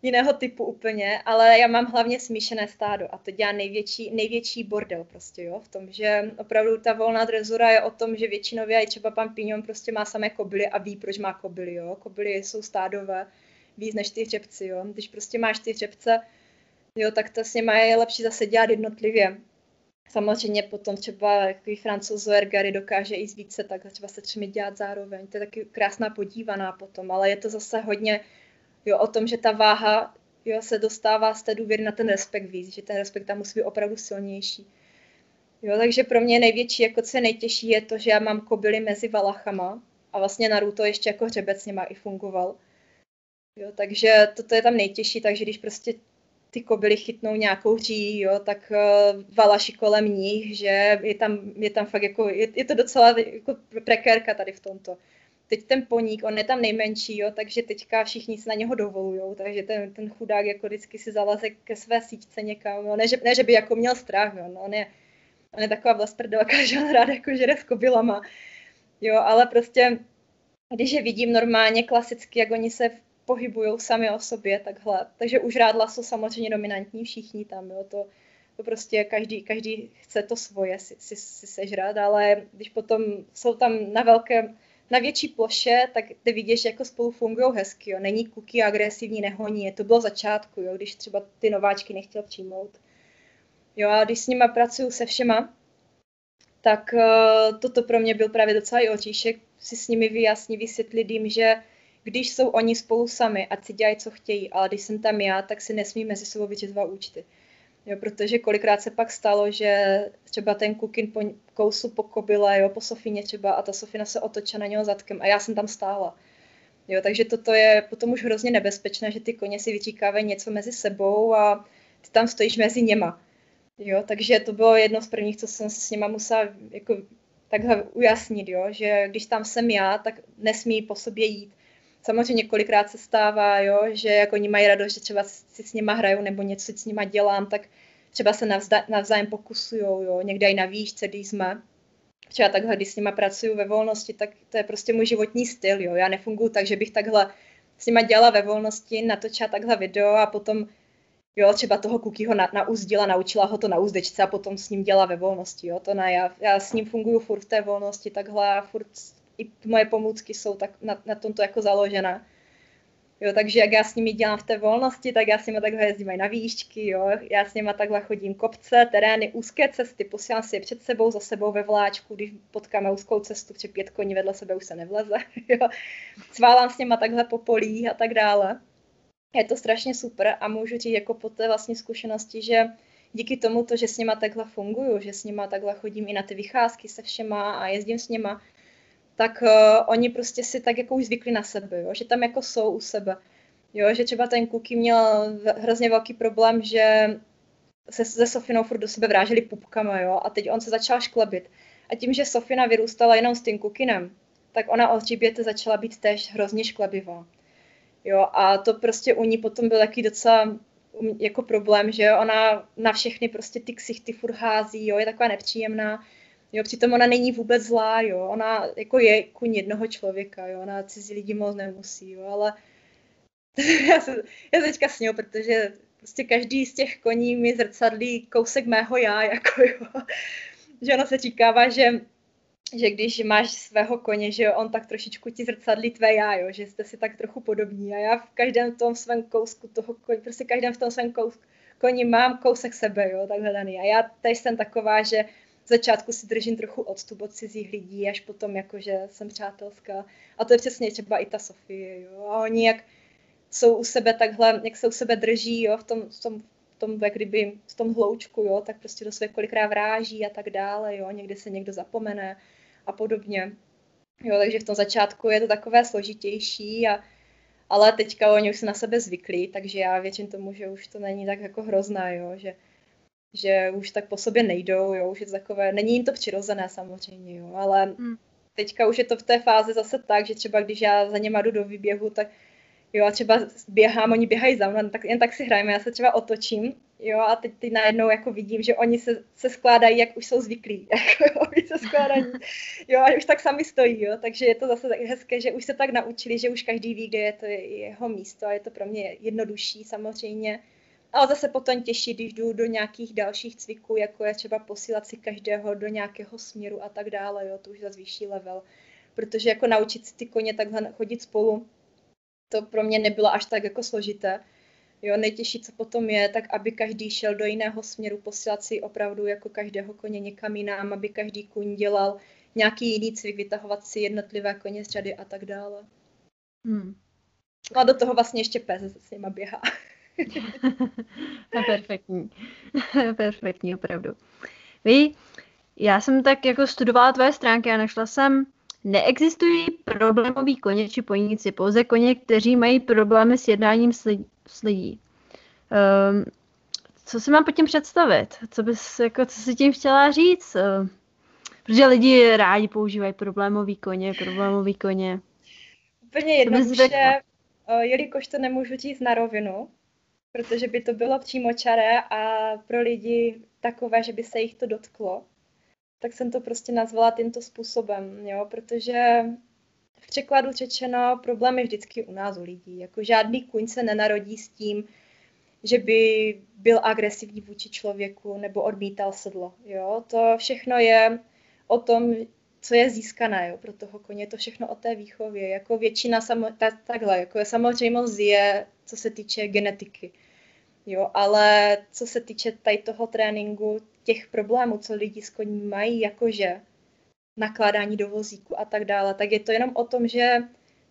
jiného typu úplně, ale já mám hlavně smíšené stádo a to dělá největší, největší bordel prostě, jo, v tom, že opravdu ta volná drezura je o tom, že většinově i třeba pan Pignon prostě má samé kobily a ví, proč má kobily, jo, kobily jsou stádové, víc než ty hřebci, jo, když prostě máš ty hřebce, jo, tak to s nimi je lepší zase dělat jednotlivě. Samozřejmě potom třeba takový francouz Zoergary dokáže i více, tak třeba se třemi dělat zároveň. To je taky krásná podívaná potom, ale je to zase hodně jo, o tom, že ta váha jo, se dostává z té důvěry na ten respekt víc, že ten respekt tam musí být opravdu silnější. Jo, takže pro mě největší, jako co je nejtěžší, je to, že já mám kobily mezi valachama a vlastně Naruto ještě jako hřebec nima i fungoval. Jo, takže toto je tam nejtěžší, takže když prostě ty kobily chytnou nějakou hří, jo, tak uh, valaši kolem nich, že je tam, je tam fakt jako, je, je to docela jako prekérka tady v tomto teď ten poník, on je tam nejmenší, jo, takže teďka všichni se na něho dovolují, takže ten, ten chudák jako vždycky si zaleze ke své síťce někam, jo, ne, že, ne, že by jako měl strach, jo, no, on je, on je taková vlastprdelka, že on rád jako žere s kobylama, jo, ale prostě, když je vidím normálně klasicky, jak oni se pohybují sami o sobě takhle, takže už rádla jsou samozřejmě dominantní všichni tam, jo, to, to prostě každý, každý chce to svoje si, si, si sežrat, ale když potom jsou tam na velké na větší ploše, tak ty vidíš, jako spolu fungují hezky. Jo. Není kuky agresivní, nehoní. To bylo začátku, jo, když třeba ty nováčky nechtěl přijmout. Jo, a když s nima pracuju se všema, tak uh, toto pro mě byl právě docela i oříšek, si s nimi vyjasnit, vysvětlit jim, že když jsou oni spolu sami, ať si dělají, co chtějí, ale když jsem tam já, tak si nesmí mezi sebou vyčetovat účty. Jo, protože kolikrát se pak stalo, že třeba ten kukin po kousu po kobyle, jo, po Sofině třeba a ta Sofina se otočila na něho zadkem a já jsem tam stála. Jo, takže toto je potom už hrozně nebezpečné, že ty koně si vyříkávají něco mezi sebou a ty tam stojíš mezi něma. Jo, takže to bylo jedno z prvních, co jsem se s něma musela jako takhle ujasnit, jo, že když tam jsem já, tak nesmí po sobě jít. Samozřejmě kolikrát se stává, jo, že jako oni mají radost, že třeba si s nima hraju nebo něco s nima dělám, tak třeba se navzda, navzájem pokusujou, jo, někde i na výšce, když jsme. Třeba takhle, když s nima pracuju ve volnosti, tak to je prostě můj životní styl, jo. Já nefunguji tak, že bych takhle s nima dělala ve volnosti, natočila takhle video a potom jo, třeba toho Kukyho na, nauzdila, naučila ho to na úzdečce a potom s ním dělala ve volnosti, jo, to ne, já, já s ním funguju furt v té volnosti takhle a furt i moje pomůcky jsou tak na, na tomto jako založena. Jo, takže jak já s nimi dělám v té volnosti, tak já s nimi takhle jezdím na výšky, jo. Já s nimi takhle chodím kopce, terény, úzké cesty, posílám si je před sebou, za sebou ve vláčku, když potkáme úzkou cestu, protože pět koní vedle sebe už se nevleze, jo. Sválám s nimi takhle po polích a tak dále. Je to strašně super a můžu říct jako po té vlastní zkušenosti, že díky tomu, to, že s nima takhle funguju, že s nima takhle chodím i na ty vycházky se všema a jezdím s nima, tak uh, oni prostě si tak jako už zvykli na sebe, jo? že tam jako jsou u sebe. Jo, že třeba ten Kuky měl hrozně velký problém, že se se Sofinou furt do sebe vráželi pupkama, jo, a teď on se začal šklebit. A tím, že Sofina vyrůstala jenom s tím Kukinem, tak ona od hřiběte začala být též hrozně šklebivá. Jo, a to prostě u ní potom byl taky docela jako problém, že ona na všechny prostě ty ksichty furt hází, jo, je taková nepříjemná. Jo, přitom ona není vůbec zlá, jo, ona jako je kuň jednoho člověka, jo, ona cizí lidi moc nemusí, jo, ale já, se, já teďka sněl, protože prostě každý z těch koní mi zrcadlí kousek mého já, jako jo. Že ono se říkává, že že když máš svého koně, že on tak trošičku ti zrcadlí tvé já, jo, že jste si tak trochu podobní. A já v každém tom svém kousku toho koně, prostě každém v tom svém kousku koni mám kousek sebe, jo, takhle daný. A já tady jsem taková, že v začátku si držím trochu odstup od cizích lidí, až potom jakože jsem přátelská. A to je přesně třeba i ta Sofie, jo. A oni jak jsou u sebe takhle, jak se u sebe drží, jo, v tom, v tom, v tom jak kdyby, v tom hloučku, jo, tak prostě do sebe kolikrát vráží a tak dále, jo, někdy se někdo zapomene a podobně. Jo, takže v tom začátku je to takové složitější, a, ale teďka oni už se na sebe zvykli, takže já věřím tomu, že už to není tak jako hrozné, jo, že, že už tak po sobě nejdou, jo, už je to takové, není jim to přirozené samozřejmě, jo, ale hmm. teďka už je to v té fázi zase tak, že třeba když já za něma jdu do výběhu, tak jo, a třeba běhám, oni běhají za mnou, tak jen tak si hrajeme, já se třeba otočím, jo, a teď, teď najednou jako vidím, že oni se, se skládají, jak už jsou zvyklí, jako, oni se skládají, jo, a už tak sami stojí, jo, takže je to zase tak hezké, že už se tak naučili, že už každý ví, kde je to jeho místo a je to pro mě jednodušší samozřejmě, ale zase potom těší, když jdu do nějakých dalších cviků, jako je třeba posílat si každého do nějakého směru a tak dále, jo, to už zase vyšší level, protože jako naučit si ty koně takhle chodit spolu, to pro mě nebylo až tak jako složité. Jo, nejtěžší, co potom je, tak aby každý šel do jiného směru, posílat si opravdu jako každého koně někam jinam, aby každý kuň dělal nějaký jiný cvik, vytahovat si jednotlivé koně z řady a tak dále. Hmm. No a do toho vlastně ještě pes s nima běhá. Perfektní. Perfektní, opravdu. Ví, já jsem tak jako studovala tvoje stránky a našla jsem Neexistují problémoví koně či poníci, pouze koně, kteří mají problémy s jednáním s lidí. Um, co si mám pod tím představit? Co bys, jako, co si tím chtěla říct? Uh, protože lidi rádi používají problémový koně, problémový koně. Úplně jednoduše, uh, jelikož to nemůžu říct na rovinu, protože by to bylo přímočaré a pro lidi takové, že by se jich to dotklo, tak jsem to prostě nazvala tímto způsobem, jo, protože v překladu řečeno, problém je vždycky u nás, u lidí. Jako žádný kuň se nenarodí s tím, že by byl agresivní vůči člověku nebo odmítal sedlo. Jo? To všechno je o tom, co je získané jo, pro toho koně, to všechno o té výchově. Jako většina, samo, ta, takhle, jako je samozřejmost je, co se týče genetiky. Jo, ale co se týče tady toho tréninku, těch problémů, co lidi s koní mají, jakože nakládání do vozíku a tak dále, tak je to jenom o tom, že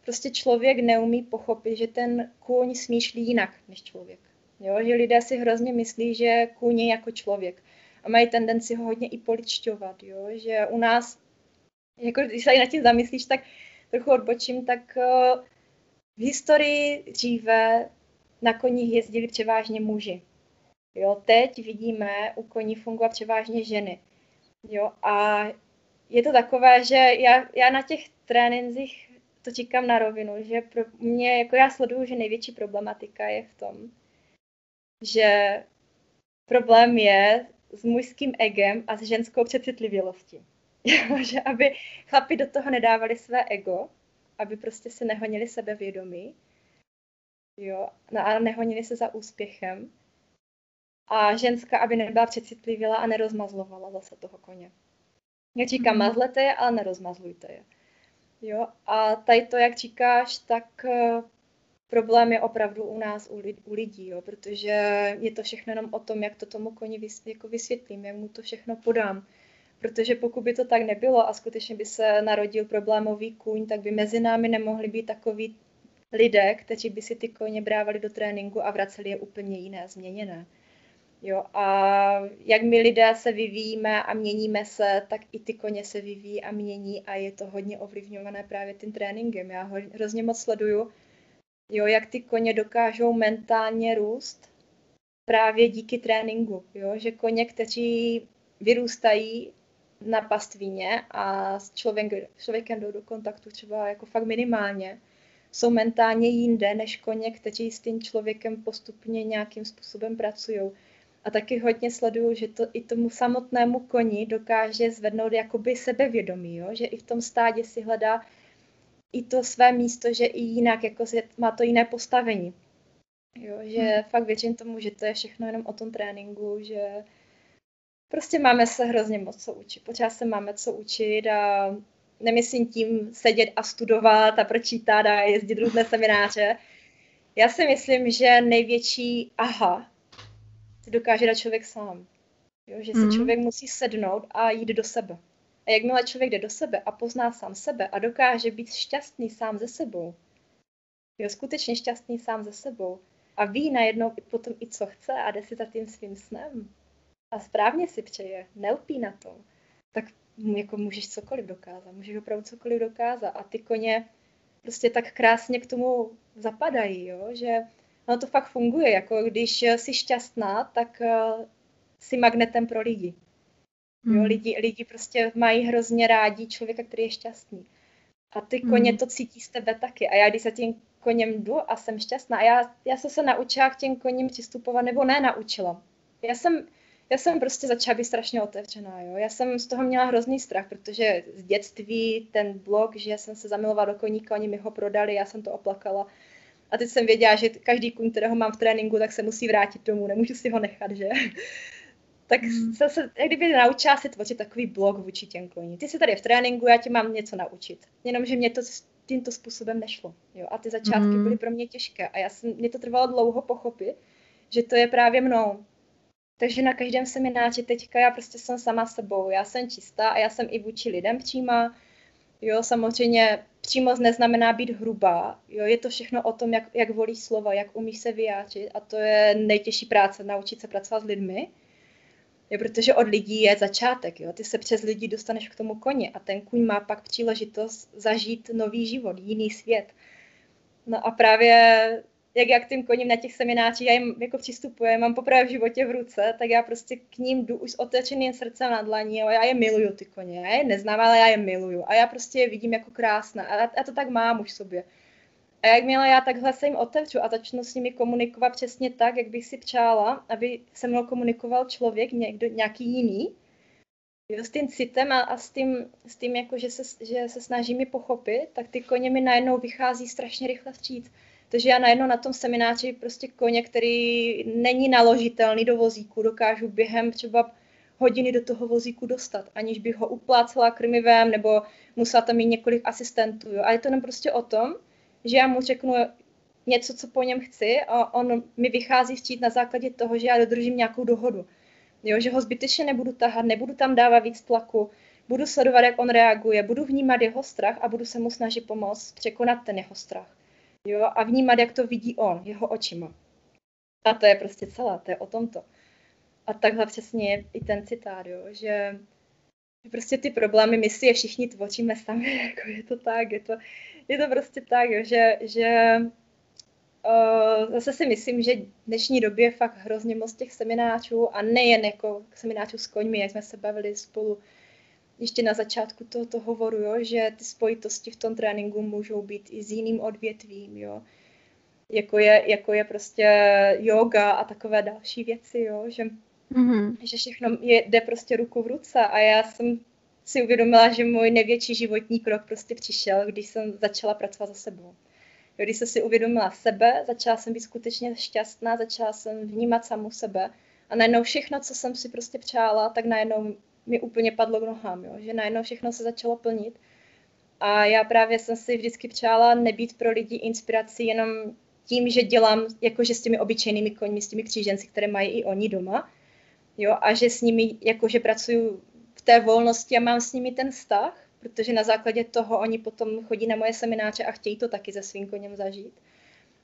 prostě člověk neumí pochopit, že ten kůň smýšlí jinak než člověk. Jo? Že lidé si hrozně myslí, že kůň je jako člověk a mají tendenci ho hodně i poličťovat, jo? že u nás, jako když se nad tím zamyslíš, tak trochu odbočím, tak uh, v historii dříve na koních jezdili převážně muži. Jo, teď vidíme u koní fungovat převážně ženy. Jo, a je to takové, že já, já na těch trénincích to říkám na rovinu, že pro mě, jako já sleduju, že největší problematika je v tom, že problém je s mužským egem a s ženskou přecitlivělostí. že aby chlapi do toho nedávali své ego, aby prostě se nehonili sebevědomí, jo, no a nehonili se za úspěchem, a ženská, aby nebyla přecitlivěla a nerozmazlovala zase toho koně. Já říkám, mm. mazlete je, ale nerozmazlujte je. Jo, a tady to, jak říkáš, tak uh, problém je opravdu u nás, u, u lidí, jo, protože je to všechno jenom o tom, jak to tomu koni vys, jako vysvětlím, jak mu to všechno podám. Protože pokud by to tak nebylo a skutečně by se narodil problémový kůň, tak by mezi námi nemohli být takový lidé, kteří by si ty koně brávali do tréninku a vraceli je úplně jiné, změněné. Jo, a jak my lidé se vyvíjíme a měníme se, tak i ty koně se vyvíjí a mění a je to hodně ovlivňované právě tím tréninkem. Já ho hrozně moc sleduju, jo, jak ty koně dokážou mentálně růst právě díky tréninku. Jo, že koně, kteří vyrůstají na pastvině a s člověk, člověkem jdou do kontaktu třeba jako fakt minimálně, jsou mentálně jinde než koně, kteří s tím člověkem postupně nějakým způsobem pracují. A taky hodně sleduju, že to i tomu samotnému koni dokáže zvednout jakoby sebevědomí, jo? že i v tom stádě si hledá i to své místo, že i jinak, jako má to jiné postavení. Jo, že hmm. fakt věřím tomu, že to je všechno jenom o tom tréninku, že prostě máme se hrozně moc co učit. Pořád se máme co učit a nemyslím tím sedět a studovat a pročítat a jezdit různé semináře. Já si myslím, že největší aha si dokáže dát člověk sám. Jo? Že se mm. člověk musí sednout a jít do sebe. A jakmile člověk jde do sebe a pozná sám sebe a dokáže být šťastný sám ze sebou, jo, skutečně šťastný sám ze sebou a ví najednou i potom i co chce a jde si za tím svým snem a správně si přeje, nelpí na to, tak jako můžeš cokoliv dokázat, můžeš opravdu cokoliv dokázat a ty koně prostě tak krásně k tomu zapadají, jo? že ono to fakt funguje, jako když jsi šťastná, tak uh, jsi magnetem pro lidi. Jo, hmm. lidi, lidi prostě mají hrozně rádi člověka, který je šťastný. A ty koně hmm. to cítí z tebe taky. A já když se tím koněm jdu a jsem šťastná, a já, já jsem se naučila k těm koním přistupovat, nebo ne naučila. Já jsem, já jsem prostě začala být strašně otevřená. Jo? Já jsem z toho měla hrozný strach, protože z dětství ten blog, že jsem se zamilovala do koníka, oni mi ho prodali, já jsem to oplakala. A teď jsem věděla, že každý kůň, kterého mám v tréninku, tak se musí vrátit domů, nemůžu si ho nechat, že? tak mm. jsem se, jak kdyby naučila si tvořit takový blog vůči těm koní. Ty jsi tady v tréninku, já ti mám něco naučit. Jenomže mě to tímto způsobem nešlo. Jo? A ty začátky mm. byly pro mě těžké. A já jsem, mě to trvalo dlouho pochopit, že to je právě mnou. Takže na každém semináři teďka já prostě jsem sama sebou. Já jsem čistá a já jsem i vůči lidem přímá. Jo, samozřejmě přímoc neznamená být hrubá. Jo, je to všechno o tom, jak, jak volíš slova, jak umíš se vyjádřit a to je nejtěžší práce, naučit se pracovat s lidmi. Jo, protože od lidí je začátek. Jo. Ty se přes lidi dostaneš k tomu koni a ten kůň má pak příležitost zažít nový život, jiný svět. No a právě jak já k tím koním na těch seminářích, já jim jako přistupuji, mám poprvé v životě v ruce, tak já prostě k ním jdu už s otevřeným srdcem na dlaní, a já je miluju ty koně, já je neznám, ale já je miluju a já prostě je vidím jako krásná a já to tak mám už sobě. A jakmile já takhle se jim otevřu a začnu s nimi komunikovat přesně tak, jak bych si přála, aby se mnou komunikoval člověk, někdo, nějaký jiný, jo, s tím citem a, a s tím, s tím jako, že se, že se snaží mi pochopit, tak ty koně mi najednou vychází strašně rychle vstříc. Takže já najednou na tom semináři prostě koně, který není naložitelný do vozíku, dokážu během třeba hodiny do toho vozíku dostat, aniž bych ho uplácela krmivem nebo musela tam mít několik asistentů. Jo. A je to jenom prostě o tom, že já mu řeknu něco, co po něm chci a on mi vychází vstříc na základě toho, že já dodržím nějakou dohodu. Jo, že ho zbytečně nebudu tahat, nebudu tam dávat víc tlaku, budu sledovat, jak on reaguje, budu vnímat jeho strach a budu se mu snažit pomoct překonat ten jeho strach. Jo, a vnímat, jak to vidí on, jeho očima. A to je prostě celé, to je o tomto. A takhle přesně je i ten citát, jo, že prostě ty problémy my si je všichni tvoříme sami, jako je to tak, je to, je to prostě tak, jo, že, že uh, zase si myslím, že v dnešní době je fakt hrozně moc těch seminářů a nejen jako seminářů s koňmi, jak jsme se bavili spolu ještě na začátku tohoto hovoru, jo, že ty spojitosti v tom tréninku můžou být i s jiným odvětvím, jo. Jako je, jako je prostě yoga a takové další věci, jo, že, mm-hmm. že všechno je, jde prostě ruku v ruce a já jsem si uvědomila, že můj největší životní krok prostě přišel, když jsem začala pracovat za sebou. Jo, když jsem si uvědomila sebe, začala jsem být skutečně šťastná, začala jsem vnímat samu sebe a najednou všechno, co jsem si prostě přála, tak najednou mi úplně padlo k nohám, jo? že najednou všechno se začalo plnit. A já právě jsem si vždycky přála nebýt pro lidi inspirací jenom tím, že dělám jakože s těmi obyčejnými koňmi, s těmi kříženci, které mají i oni doma, jo, a že s nimi jakože pracuju v té volnosti a mám s nimi ten vztah, protože na základě toho oni potom chodí na moje semináře a chtějí to taky se svým koněm zažít.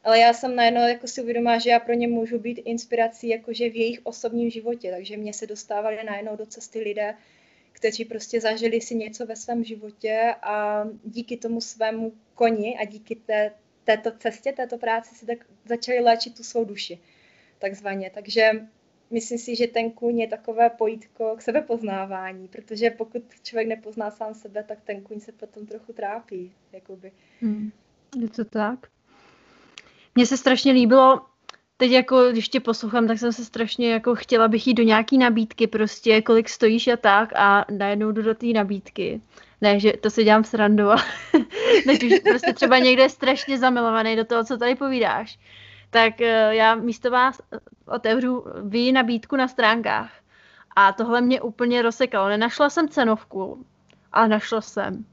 Ale já jsem najednou jako si uvědomila, že já pro ně můžu být inspirací jakože v jejich osobním životě, takže mě se dostávali najednou do cesty lidé, kteří prostě zažili si něco ve svém životě a díky tomu svému koni a díky té, této cestě, této práci si tak začali léčit tu svou duši, takzvaně. Takže myslím si, že ten kůň je takové pojítko k sebepoznávání, protože pokud člověk nepozná sám sebe, tak ten kůň se potom trochu trápí. Jakoby. Hmm. Je to tak? Mně se strašně líbilo, teď jako, když tě poslouchám, tak jsem se strašně jako chtěla bych jít do nějaký nabídky prostě, kolik stojíš a tak a najednou jdu do té nabídky. Ne, že to si dělám srandu, ale už prostě třeba někdo je strašně zamilovaný do toho, co tady povídáš. Tak eh, já místo vás otevřu vy nabídku na stránkách. A tohle mě úplně rozsekalo. Nenašla jsem cenovku, ale našla jsem.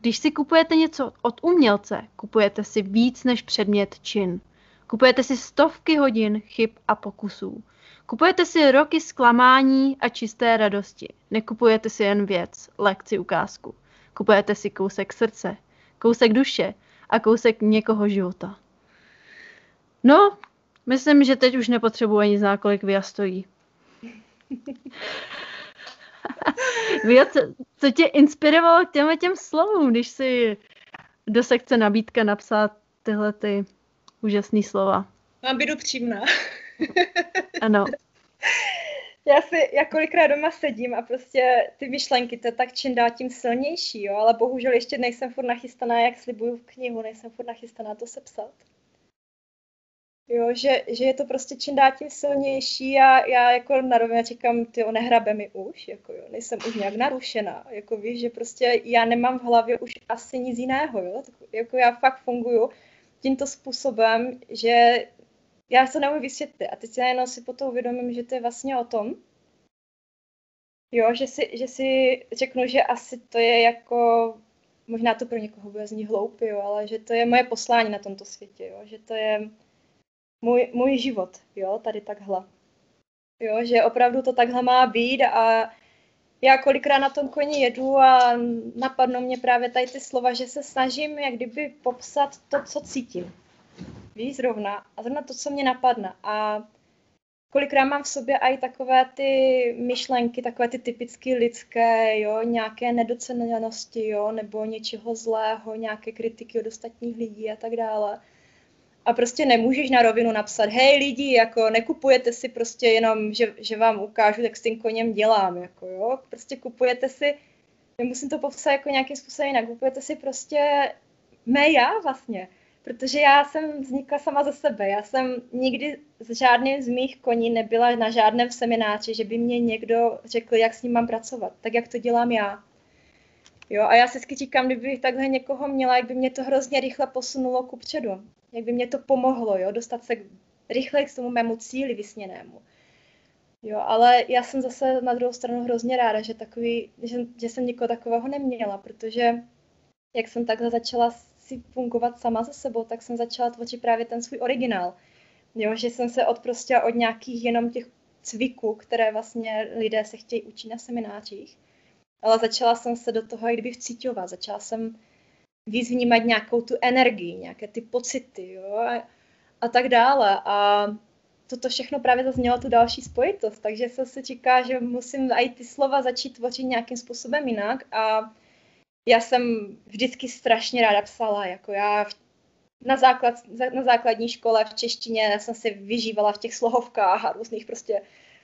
Když si kupujete něco od umělce, kupujete si víc než předmět čin. Kupujete si stovky hodin chyb a pokusů. Kupujete si roky zklamání a čisté radosti. Nekupujete si jen věc, lekci, ukázku. Kupujete si kousek srdce, kousek duše a kousek někoho života. No, myslím, že teď už nepotřebuji ani znát, kolik Via Via, co, co tě inspirovalo k těmhle těm slovům, když si do sekce nabídka napsat tyhle ty úžasné slova? Mám být upřímná. ano. Já si, já kolikrát doma sedím a prostě ty myšlenky, to tak čím dál tím silnější, jo, ale bohužel ještě nejsem furt nachystaná, jak slibuju v knihu, nejsem furt nachystaná to sepsat. Jo, že, že je to prostě čím dál tím silnější a já jako na rovně říkám, ty nehrabe mi už, jako jo, nejsem už nějak narušená, jako víš, že prostě já nemám v hlavě už asi nic jiného, jo, tak, jako já fakt funguju tímto způsobem, že já se neumím vysvětlit. A teď já jenom si potom uvědomím, že to je vlastně o tom, jo, že si, že si řeknu, že asi to je jako, možná to pro někoho bude znít hloupě, jo, ale že to je moje poslání na tomto světě, jo, že to je můj, můj život, jo, tady takhle. Jo, že opravdu to takhle má být a já kolikrát na tom koni jedu a napadnou mě právě tady ty slova, že se snažím jak kdyby popsat to, co cítím. Víš, zrovna. A zrovna to, co mě napadne. A kolikrát mám v sobě i takové ty myšlenky, takové ty typicky lidské, jo, nějaké nedoceněnosti, jo, nebo něčeho zlého, nějaké kritiky od ostatních lidí a tak dále a prostě nemůžeš na rovinu napsat, hej lidi, jako nekupujete si prostě jenom, že, že vám ukážu, jak s tím koněm dělám, jako jo, prostě kupujete si, musím to popsat jako nějakým způsobem jinak, kupujete si prostě mé já vlastně, protože já jsem vznikla sama ze sebe, já jsem nikdy s žádným z mých koní nebyla na žádném semináři, že by mě někdo řekl, jak s ním mám pracovat, tak jak to dělám já. Jo, a já si vždycky říkám, kdybych takhle někoho měla, jak by mě to hrozně rychle posunulo ku předu jak by mě to pomohlo, jo, dostat se rychleji k tomu mému cíli vysněnému. Jo, ale já jsem zase na druhou stranu hrozně ráda, že, takový, že, že jsem někoho takového neměla, protože jak jsem takhle začala si fungovat sama ze sebou, tak jsem začala tvořit právě ten svůj originál. Jo, že jsem se odprostila od nějakých jenom těch cviků, které vlastně lidé se chtějí učit na seminářích, ale začala jsem se do toho i kdyby vcíťovat. Začala jsem víc vnímat nějakou tu energii, nějaké ty pocity, jo, a, a tak dále. A toto všechno právě zaznělo tu další spojitost, takže se si říká, že musím i ty slova začít tvořit nějakým způsobem jinak. A já jsem vždycky strašně ráda psala, jako já na, základ, na základní škole v češtině jsem se vyžívala v těch slohovkách a různých prostě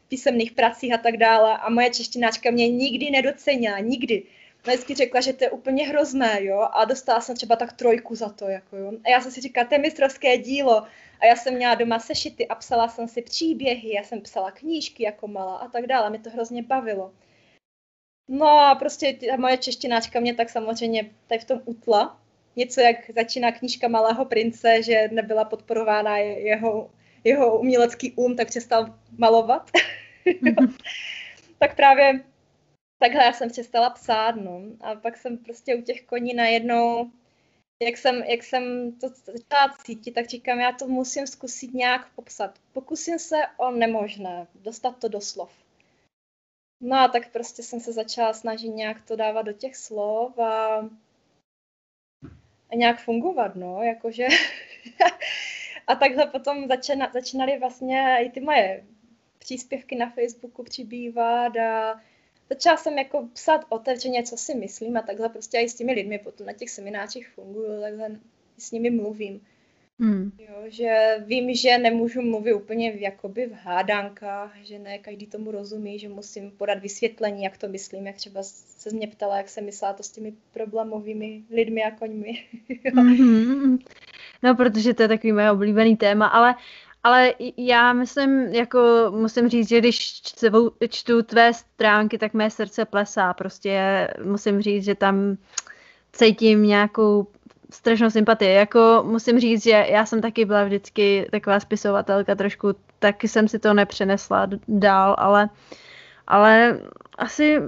písemných pracích a tak dále. A moje češtináčka mě nikdy nedocenila, nikdy vždycky řekla, že to je úplně hrozné, jo, a dostala jsem třeba tak trojku za to, jako jo. A já jsem si říkala, to je mistrovské dílo. A já jsem měla doma sešity a psala jsem si příběhy, já jsem psala knížky jako malá a tak dále, mě to hrozně bavilo. No a prostě ta moje češtináčka mě tak samozřejmě tady v tom utla. Něco jak začíná knížka Malého prince, že nebyla podporována jeho, jeho umělecký um, tak přestal malovat. tak právě takhle já jsem přestala psát, no. A pak jsem prostě u těch koní najednou, jak jsem, jak jsem to začala cítit, tak říkám, já to musím zkusit nějak popsat. Pokusím se o nemožné, dostat to do slov. No a tak prostě jsem se začala snažit nějak to dávat do těch slov a, a nějak fungovat, no, jakože A takhle potom začínaly vlastně i ty moje příspěvky na Facebooku přibývat a začala jsem jako psát otevřeně, co si myslím a takhle prostě i s těmi lidmi potom na těch seminářích funguju, takhle s nimi mluvím. Hmm. Jo, že vím, že nemůžu mluvit úplně v, jakoby v hádankách, že ne každý tomu rozumí, že musím podat vysvětlení, jak to myslím, jak třeba se mě ptala, jak jsem myslela to s těmi problémovými lidmi a koňmi. mm-hmm. No, protože to je takový moje oblíbený téma, ale ale já myslím, jako musím říct, že když čtu, čtu tvé stránky, tak mé srdce plesá. Prostě musím říct, že tam cítím nějakou strašnou sympatii. Jako musím říct, že já jsem taky byla vždycky taková spisovatelka trošku, taky jsem si to nepřenesla dál, ale, ale asi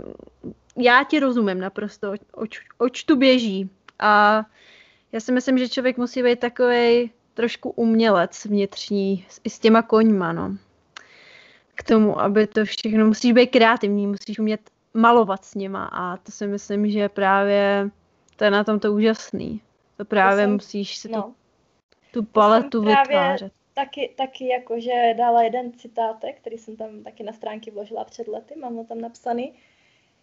já ti rozumím naprosto, oč, oč tu běží. A já si myslím, že člověk musí být takový trošku umělec vnitřní i s těma koňma, no. K tomu, aby to všechno, musíš být kreativní, musíš umět malovat s nima a to si myslím, že právě to je na tom to úžasný. To právě to jsem, musíš si no. tu, tu paletu vytvářet. Taky, taky jakože dala jeden citátek, který jsem tam taky na stránky vložila před lety, mám ho tam napsaný,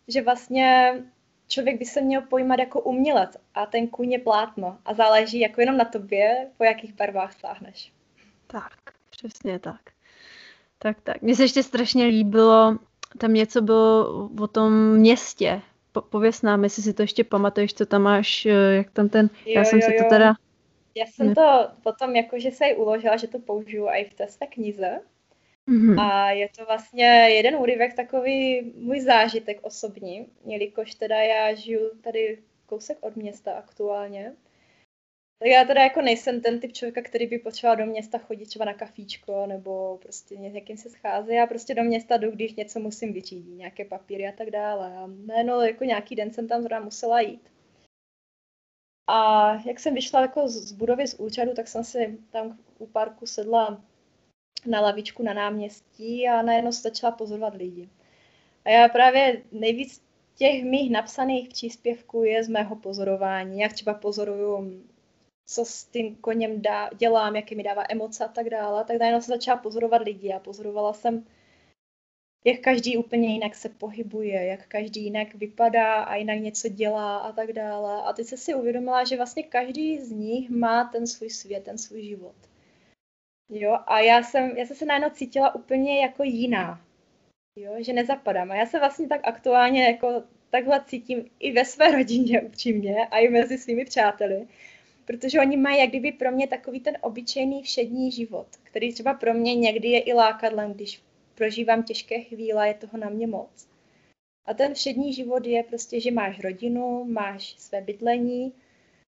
že vlastně člověk by se měl pojímat jako umělec a ten kůň je plátno a záleží jako jenom na tobě, po jakých barvách sáhneš. Tak, přesně tak. Tak, tak. Mně se ještě strašně líbilo, tam něco bylo o tom městě, po, pověs nám, jestli si to ještě pamatuješ, co tam máš, eh, jak tam ten, jo, já jsem jo, si to teda... Já jsem ne... to potom jakože se uložila, že to použiju i v té své knize. Mm-hmm. A je to vlastně jeden úryvek takový můj zážitek osobní, jelikož teda já žiju tady kousek od města aktuálně. Tak já teda jako nejsem ten typ člověka, který by potřeboval do města chodit třeba na kafíčko nebo prostě někým se schází. Já prostě do města jdu, když něco musím vyřídit, nějaké papíry a tak dále. A no, jako nějaký den jsem tam zrovna musela jít. A jak jsem vyšla jako z budovy z úřadu, tak jsem si tam u parku sedla na lavičku na náměstí a najednou se začala pozorovat lidi. A já právě nejvíc těch mých napsaných příspěvků je z mého pozorování, jak třeba pozoruju co s tím koněm dá, dělám, jaké mi dává emoce a tak dále, tak najednou se začala pozorovat lidi a pozorovala jsem, jak každý úplně jinak se pohybuje, jak každý jinak vypadá a jinak něco dělá a tak dále. A teď se si uvědomila, že vlastně každý z nich má ten svůj svět, ten svůj život. Jo, a já jsem, já jsem se najednou cítila úplně jako jiná. Jo, že nezapadám. A já se vlastně tak aktuálně jako takhle cítím i ve své rodině upřímně a i mezi svými přáteli protože oni mají jak kdyby pro mě takový ten obyčejný všední život, který třeba pro mě někdy je i lákadlem, když prožívám těžké chvíle, je toho na mě moc. A ten všední život je prostě, že máš rodinu, máš své bydlení,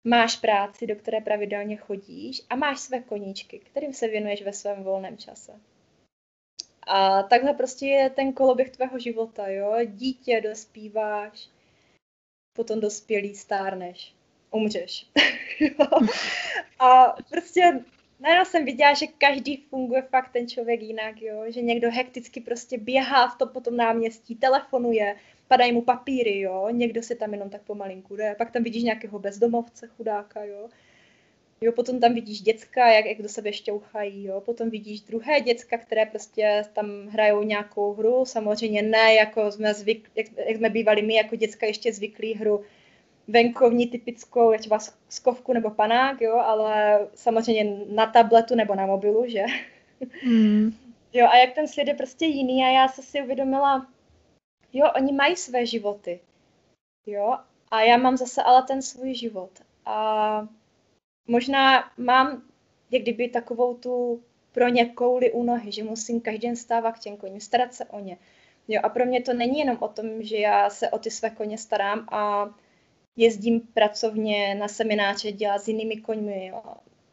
máš práci, do které pravidelně chodíš a máš své koníčky, kterým se věnuješ ve svém volném čase. A takhle prostě je ten koloběh tvého života, jo? Dítě dospíváš, potom dospělý stárneš umřeš. a prostě najednou jsem viděla, že každý funguje fakt ten člověk jinak, jo? že někdo hekticky prostě běhá v tom náměstí, telefonuje, padají mu papíry, jo, někdo se tam jenom tak pomalinku jde, pak tam vidíš nějakého bezdomovce, chudáka, jo, Jo, potom tam vidíš děcka, jak, jak do sebe šťouchají, jo. Potom vidíš druhé děcka, které prostě tam hrajou nějakou hru. Samozřejmě ne, jako jsme, zvyk, jak, jak jsme bývali my jako děcka ještě zvyklí hru venkovní typickou, je třeba skovku nebo panák, jo, ale samozřejmě na tabletu nebo na mobilu, že? Mm. jo, a jak ten svět je prostě jiný a já se si uvědomila, jo, oni mají své životy, jo, a já mám zase ale ten svůj život. A možná mám jak kdyby takovou tu pro ně kouli u nohy, že musím každý den stávat k těm koním, starat se o ně. Jo, a pro mě to není jenom o tom, že já se o ty své koně starám a jezdím pracovně na semináře dělat s jinými koňmi, jo.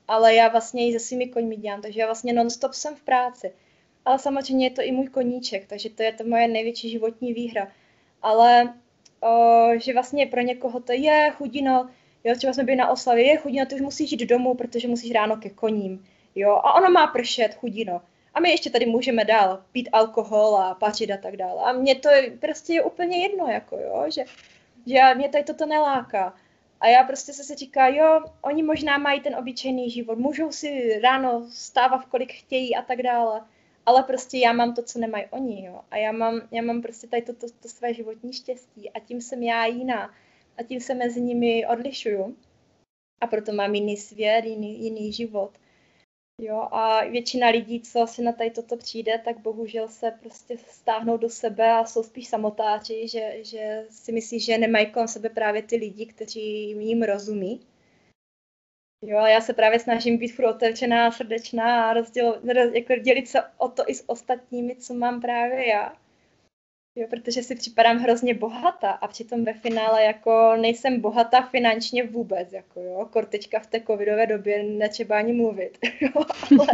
Ale já vlastně i se svými koňmi dělám, takže já vlastně non-stop jsem v práci. Ale samozřejmě je to i můj koníček, takže to je to moje největší životní výhra. Ale o, že vlastně pro někoho to je chudino, jo, třeba jsme byli na oslavě, je chudino, ty už musíš jít domů, protože musíš ráno ke koním, jo, a ono má pršet, chudino. A my ještě tady můžeme dál pít alkohol a pařit a tak dále. A mně to prostě je úplně jedno, jako jo, že že mě tady toto neláká. A já prostě se si říká, jo, oni možná mají ten obyčejný život, můžou si ráno stávat, kolik chtějí a tak dále, ale prostě já mám to, co nemají oni, jo. A já mám, já mám prostě tady to, to, to své životní štěstí a tím jsem já jiná a tím se mezi nimi odlišuju. A proto mám jiný svět, jiný, jiný život. Jo, a většina lidí, co si na tady toto přijde, tak bohužel se prostě stáhnou do sebe a jsou spíš samotáři, že, že si myslí, že nemají kolem sebe právě ty lidi, kteří jim rozumí. Jo, a já se právě snažím být furt otevřená, srdečná a rozděl, jako dělit se o to i s ostatními, co mám právě já. Jo, protože si připadám hrozně bohatá a přitom ve finále jako nejsem bohatá finančně vůbec, jako jo, kortečka v té covidové době netřeba ani mluvit, jo, ale,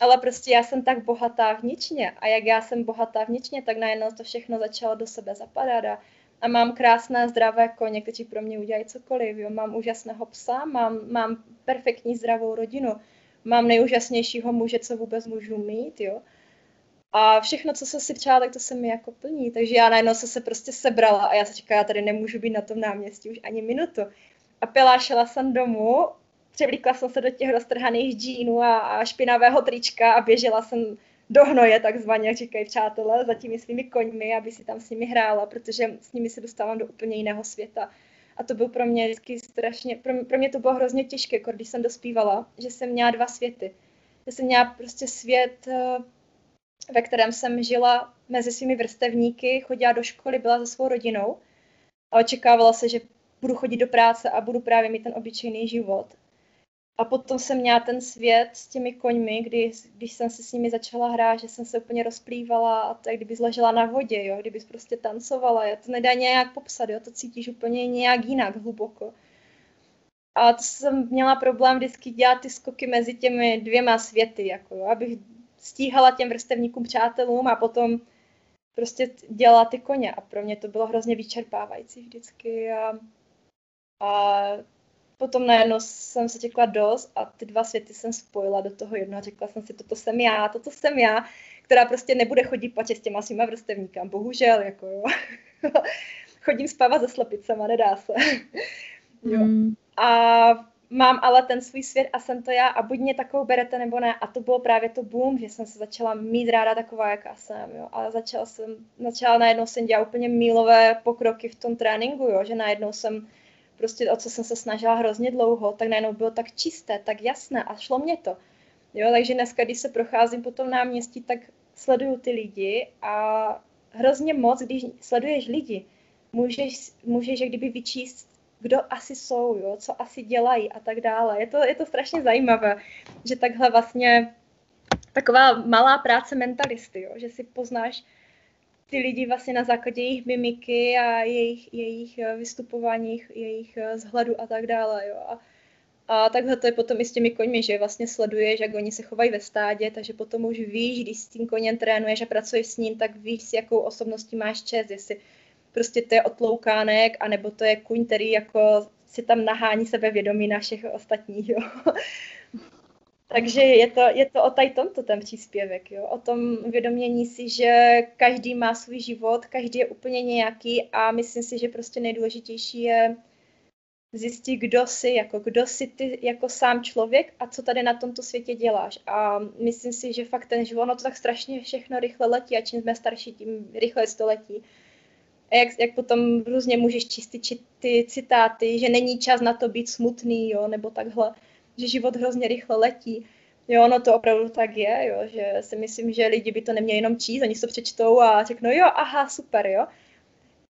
ale prostě já jsem tak bohatá vnitřně a jak já jsem bohatá vnitřně, tak najednou to všechno začalo do sebe zapadat a, a mám krásné zdravé koně, kteří pro mě udělají cokoliv, jo, mám úžasného psa, mám, mám perfektní zdravou rodinu, mám nejúžasnějšího muže, co vůbec můžu mít, jo, a všechno, co se si přála, tak to se mi jako plní. Takže já najednou se se prostě sebrala a já se říkala, já tady nemůžu být na tom náměstí už ani minutu. A pilášela jsem domů, převlíkla jsem se do těch roztrhaných džínů a, a špinavého trička a běžela jsem do hnoje, takzvaně, jak říkají přátelé, za těmi svými koňmi, aby si tam s nimi hrála, protože s nimi se dostávám do úplně jiného světa. A to byl pro mě vždycky strašně, pro mě, pro mě to bylo hrozně těžké, jako když jsem dospívala, že jsem měla dva světy. Že jsem měla prostě svět eh, ve kterém jsem žila mezi svými vrstevníky, chodila do školy, byla se svou rodinou a očekávala se, že budu chodit do práce a budu právě mít ten obyčejný život. A potom jsem měla ten svět s těmi koňmi, kdy, když jsem se s nimi začala hrát, že jsem se úplně rozplývala a tak kdyby zležela na vodě, jo, kdyby prostě tancovala, jo, to nedá nějak popsat, jo, to cítíš úplně nějak jinak hluboko. A to jsem měla problém vždycky dělat ty skoky mezi těmi dvěma světy, jako jo, abych stíhala těm vrstevníkům, přátelům a potom prostě dělala ty koně a pro mě to bylo hrozně vyčerpávající vždycky a, a potom najednou jsem se řekla dost a ty dva světy jsem spojila do toho jednoho. Řekla jsem si, toto jsem já, toto jsem já, která prostě nebude chodit pače s těma svýma vrstevníkama. Bohužel, jako jo. Chodím spávat se slepicema, nedá se. jo. Mm. A mám ale ten svůj svět a jsem to já a buď mě takovou berete nebo ne. A to bylo právě to boom, že jsem se začala mít ráda taková, jaká jsem. Jo. A začala jsem, začala najednou jsem dělat úplně mílové pokroky v tom tréninku, jo. že najednou jsem prostě o co jsem se snažila hrozně dlouho, tak najednou bylo tak čisté, tak jasné a šlo mě to. Jo, takže dneska, když se procházím po tom náměstí, tak sleduju ty lidi a hrozně moc, když sleduješ lidi, můžeš, můžeš jak kdyby vyčíst kdo asi jsou, jo, co asi dělají a tak dále. Je to, je to strašně zajímavé, že takhle vlastně taková malá práce mentalisty, jo, že si poznáš ty lidi vlastně na základě jejich mimiky a jejich, jejich eh, vystupování, jejich eh, vzhledu a tak dále. Jo. A, a takhle to je potom i s těmi koňmi, že vlastně sleduješ, jak oni se chovají ve stádě, takže potom už víš, když s tím koněm trénuješ a pracuješ s ním, tak víš, s jakou osobností máš čest, jestli prostě to je otloukánek, anebo to je kuň, který jako si tam nahání sebevědomí našich ostatních, jo. Takže je to, je to o tady tomto ten příspěvek, jo? o tom uvědomění si, že každý má svůj život, každý je úplně nějaký a myslím si, že prostě nejdůležitější je zjistit, kdo jsi, jako kdo jsi ty jako sám člověk a co tady na tomto světě děláš. A myslím si, že fakt ten život, ono to tak strašně všechno rychle letí a čím jsme starší, tím rychle to letí a jak, jak potom různě můžeš čistit či ty citáty, že není čas na to být smutný, jo, nebo takhle, že život hrozně rychle letí. Jo, no to opravdu tak je, jo, že si myslím, že lidi by to neměli jenom číst, oni si to přečtou a řeknou, jo, aha, super, jo.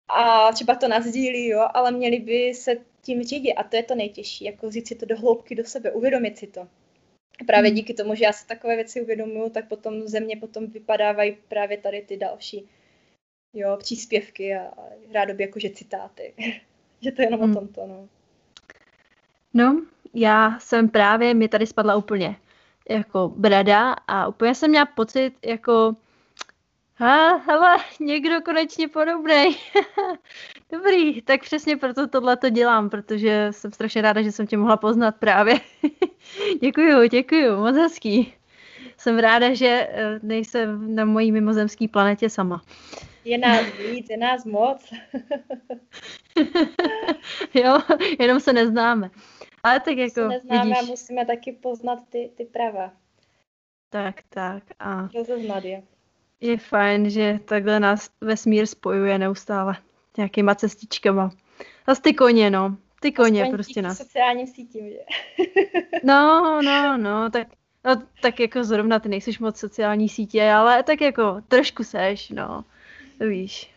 A třeba to nazdílí, jo, ale měli by se tím řídit a to je to nejtěžší, jako vzít si to do hloubky do sebe, uvědomit si to. A právě hmm. díky tomu, že já si takové věci uvědomuju, tak potom země potom vypadávají právě tady ty další jo, příspěvky a rádoby jakože citáty. že to je jenom hmm. o tomto, no. No, já jsem právě, mi tady spadla úplně jako brada a úplně jsem měla pocit jako ha, hele, někdo konečně podobnej. Dobrý, tak přesně proto tohle to dělám, protože jsem strašně ráda, že jsem tě mohla poznat právě. děkuju, děkuju, moc hezký. Jsem ráda, že eh, nejsem na mojí mimozemské planetě sama. Je nás víc, je nás moc. jo, jenom se neznáme. Ale tak jako, neznáme vidíš. a musíme taky poznat ty, ty prava. Tak, tak. A Rozeznat je. je fajn, že takhle nás vesmír spojuje neustále nějakýma cestičkama. Zas ty koně, no. Ty koně Aspoň prostě nás. sociálním sítím, že? No, no, no, tak, no, tak jako zrovna ty nejsiš moc sociální sítě, ale tak jako trošku seš, no, víš.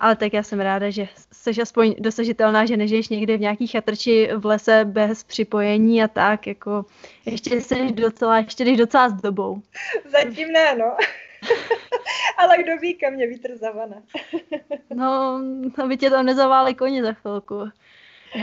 Ale tak já jsem ráda, že jsi aspoň dosažitelná, že nežiješ někde v nějaký chatrči v lese bez připojení a tak, jako ještě jsi docela, ještě jdeš docela s dobou. Zatím ne, no. Ale kdo ví, kam mě vítr zavane. No, aby tě tam nezaváli koně za chvilku.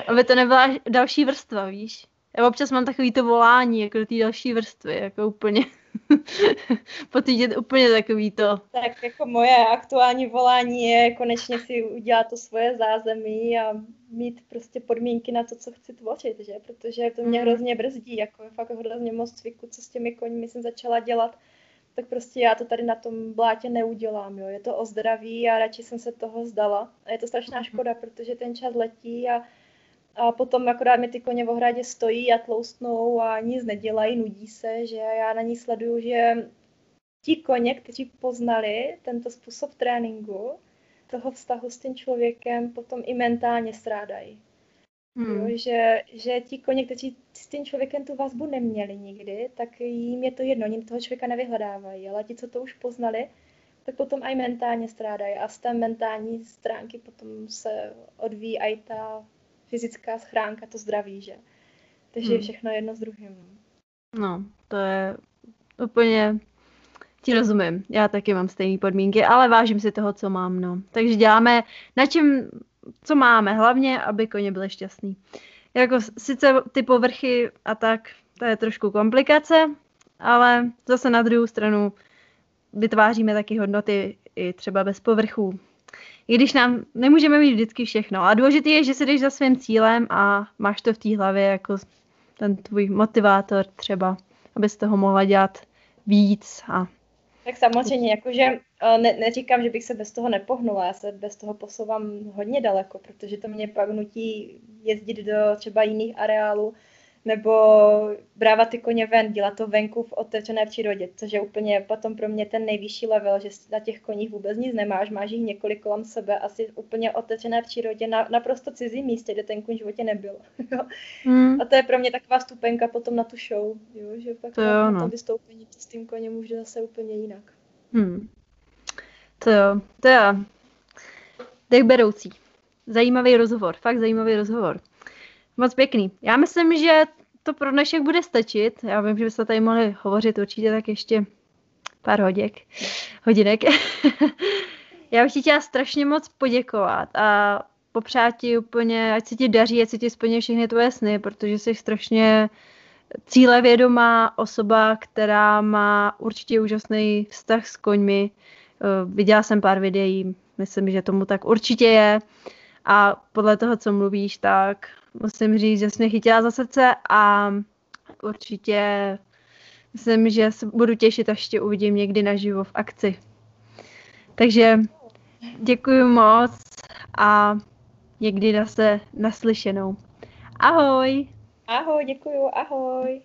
Aby to nebyla další vrstva, víš. Já občas mám takový to volání, jako do té další vrstvy, jako úplně. Pocítit úplně takový to. Tak jako moje aktuální volání je konečně si udělat to svoje zázemí a mít prostě podmínky na to, co chci tvořit, že? Protože to mě Mhm. hrozně brzdí, jako fakt hrozně moc cviku, co s těmi koňmi jsem začala dělat, tak prostě já to tady na tom blátě neudělám, jo. Je to o zdraví a radši jsem se toho zdala. A je to strašná Mhm. škoda, protože ten čas letí a a potom akorát mi ty koně v ohradě stojí a tloustnou a nic nedělají, nudí se, že já na ní sleduju, že ti koně, kteří poznali tento způsob tréninku, toho vztahu s tím člověkem, potom i mentálně strádají. Hmm. Jo, že, že ti koně, kteří s tím člověkem tu vazbu neměli nikdy, tak jim je to jedno, oni toho člověka nevyhledávají, ale ti, co to už poznali, tak potom i mentálně strádají a z té mentální stránky potom se odvíjí i ta fyzická schránka, to zdraví, že? Takže je Hmm. všechno jedno s druhým. No, to je úplně... Ti rozumím, já taky mám stejné podmínky, ale vážím si toho, co mám, no. Takže děláme na čem, co máme, hlavně, aby koně byly šťastný. Jako sice ty povrchy a tak, to je trošku komplikace, ale zase na druhou stranu vytváříme taky hodnoty i třeba bez povrchů. I když nám nemůžeme mít vždycky všechno. A důležité je, že si jdeš za svým cílem a máš to v té hlavě jako ten tvůj motivátor třeba, abys toho mohla dělat víc a Tak samozřejmě, jakože eh, ne, neříkám, že bych se bez toho nepohnula, já se bez toho posouvám hodně daleko, protože to mě pak nutí jezdit do třeba jiných areálů, nebo brávat ty koně ven, dělat to venku v otevřené přírodě, což je úplně potom pro mě ten nejvyšší level, že na těch koních vůbec nic nemáš, máš jich několik kolem sebe, asi úplně otevřené přírodě, na naprosto cizím místě, kde ten kůň v životě nebyl. Jo. hmm, A to je pro mě taková stupenka potom na tu show, jo, že pak To jo, no. tom vystoupení s tím koněm už zase úplně jinak. hmm. To jo, to je dech beroucí. Zajímavý rozhovor, fakt zajímavý rozhovor. Moc pěkný. Já myslím, že to pro dnešek bude stačit. Já vím, že byste tady mohli hovořit určitě tak ještě pár hoděk, hodinek. Já bych ti chtěla strašně moc poděkovat a popřát ti úplně, ať se ti daří, ať se ti splní všechny tvoje sny, protože jsi strašně cílevědomá osoba, která má určitě úžasný vztah s koňmi. Eh, Viděla jsem pár videí, myslím, že tomu tak určitě je. A podle toho, co mluvíš, tak musím říct, že jsi mě chytila za srdce a určitě myslím, že se budu těšit, až tě uvidím někdy naživo v akci. Takže děkuji moc a někdy zase naslyšenou. Ahoj! Ahoj, děkuju, ahoj.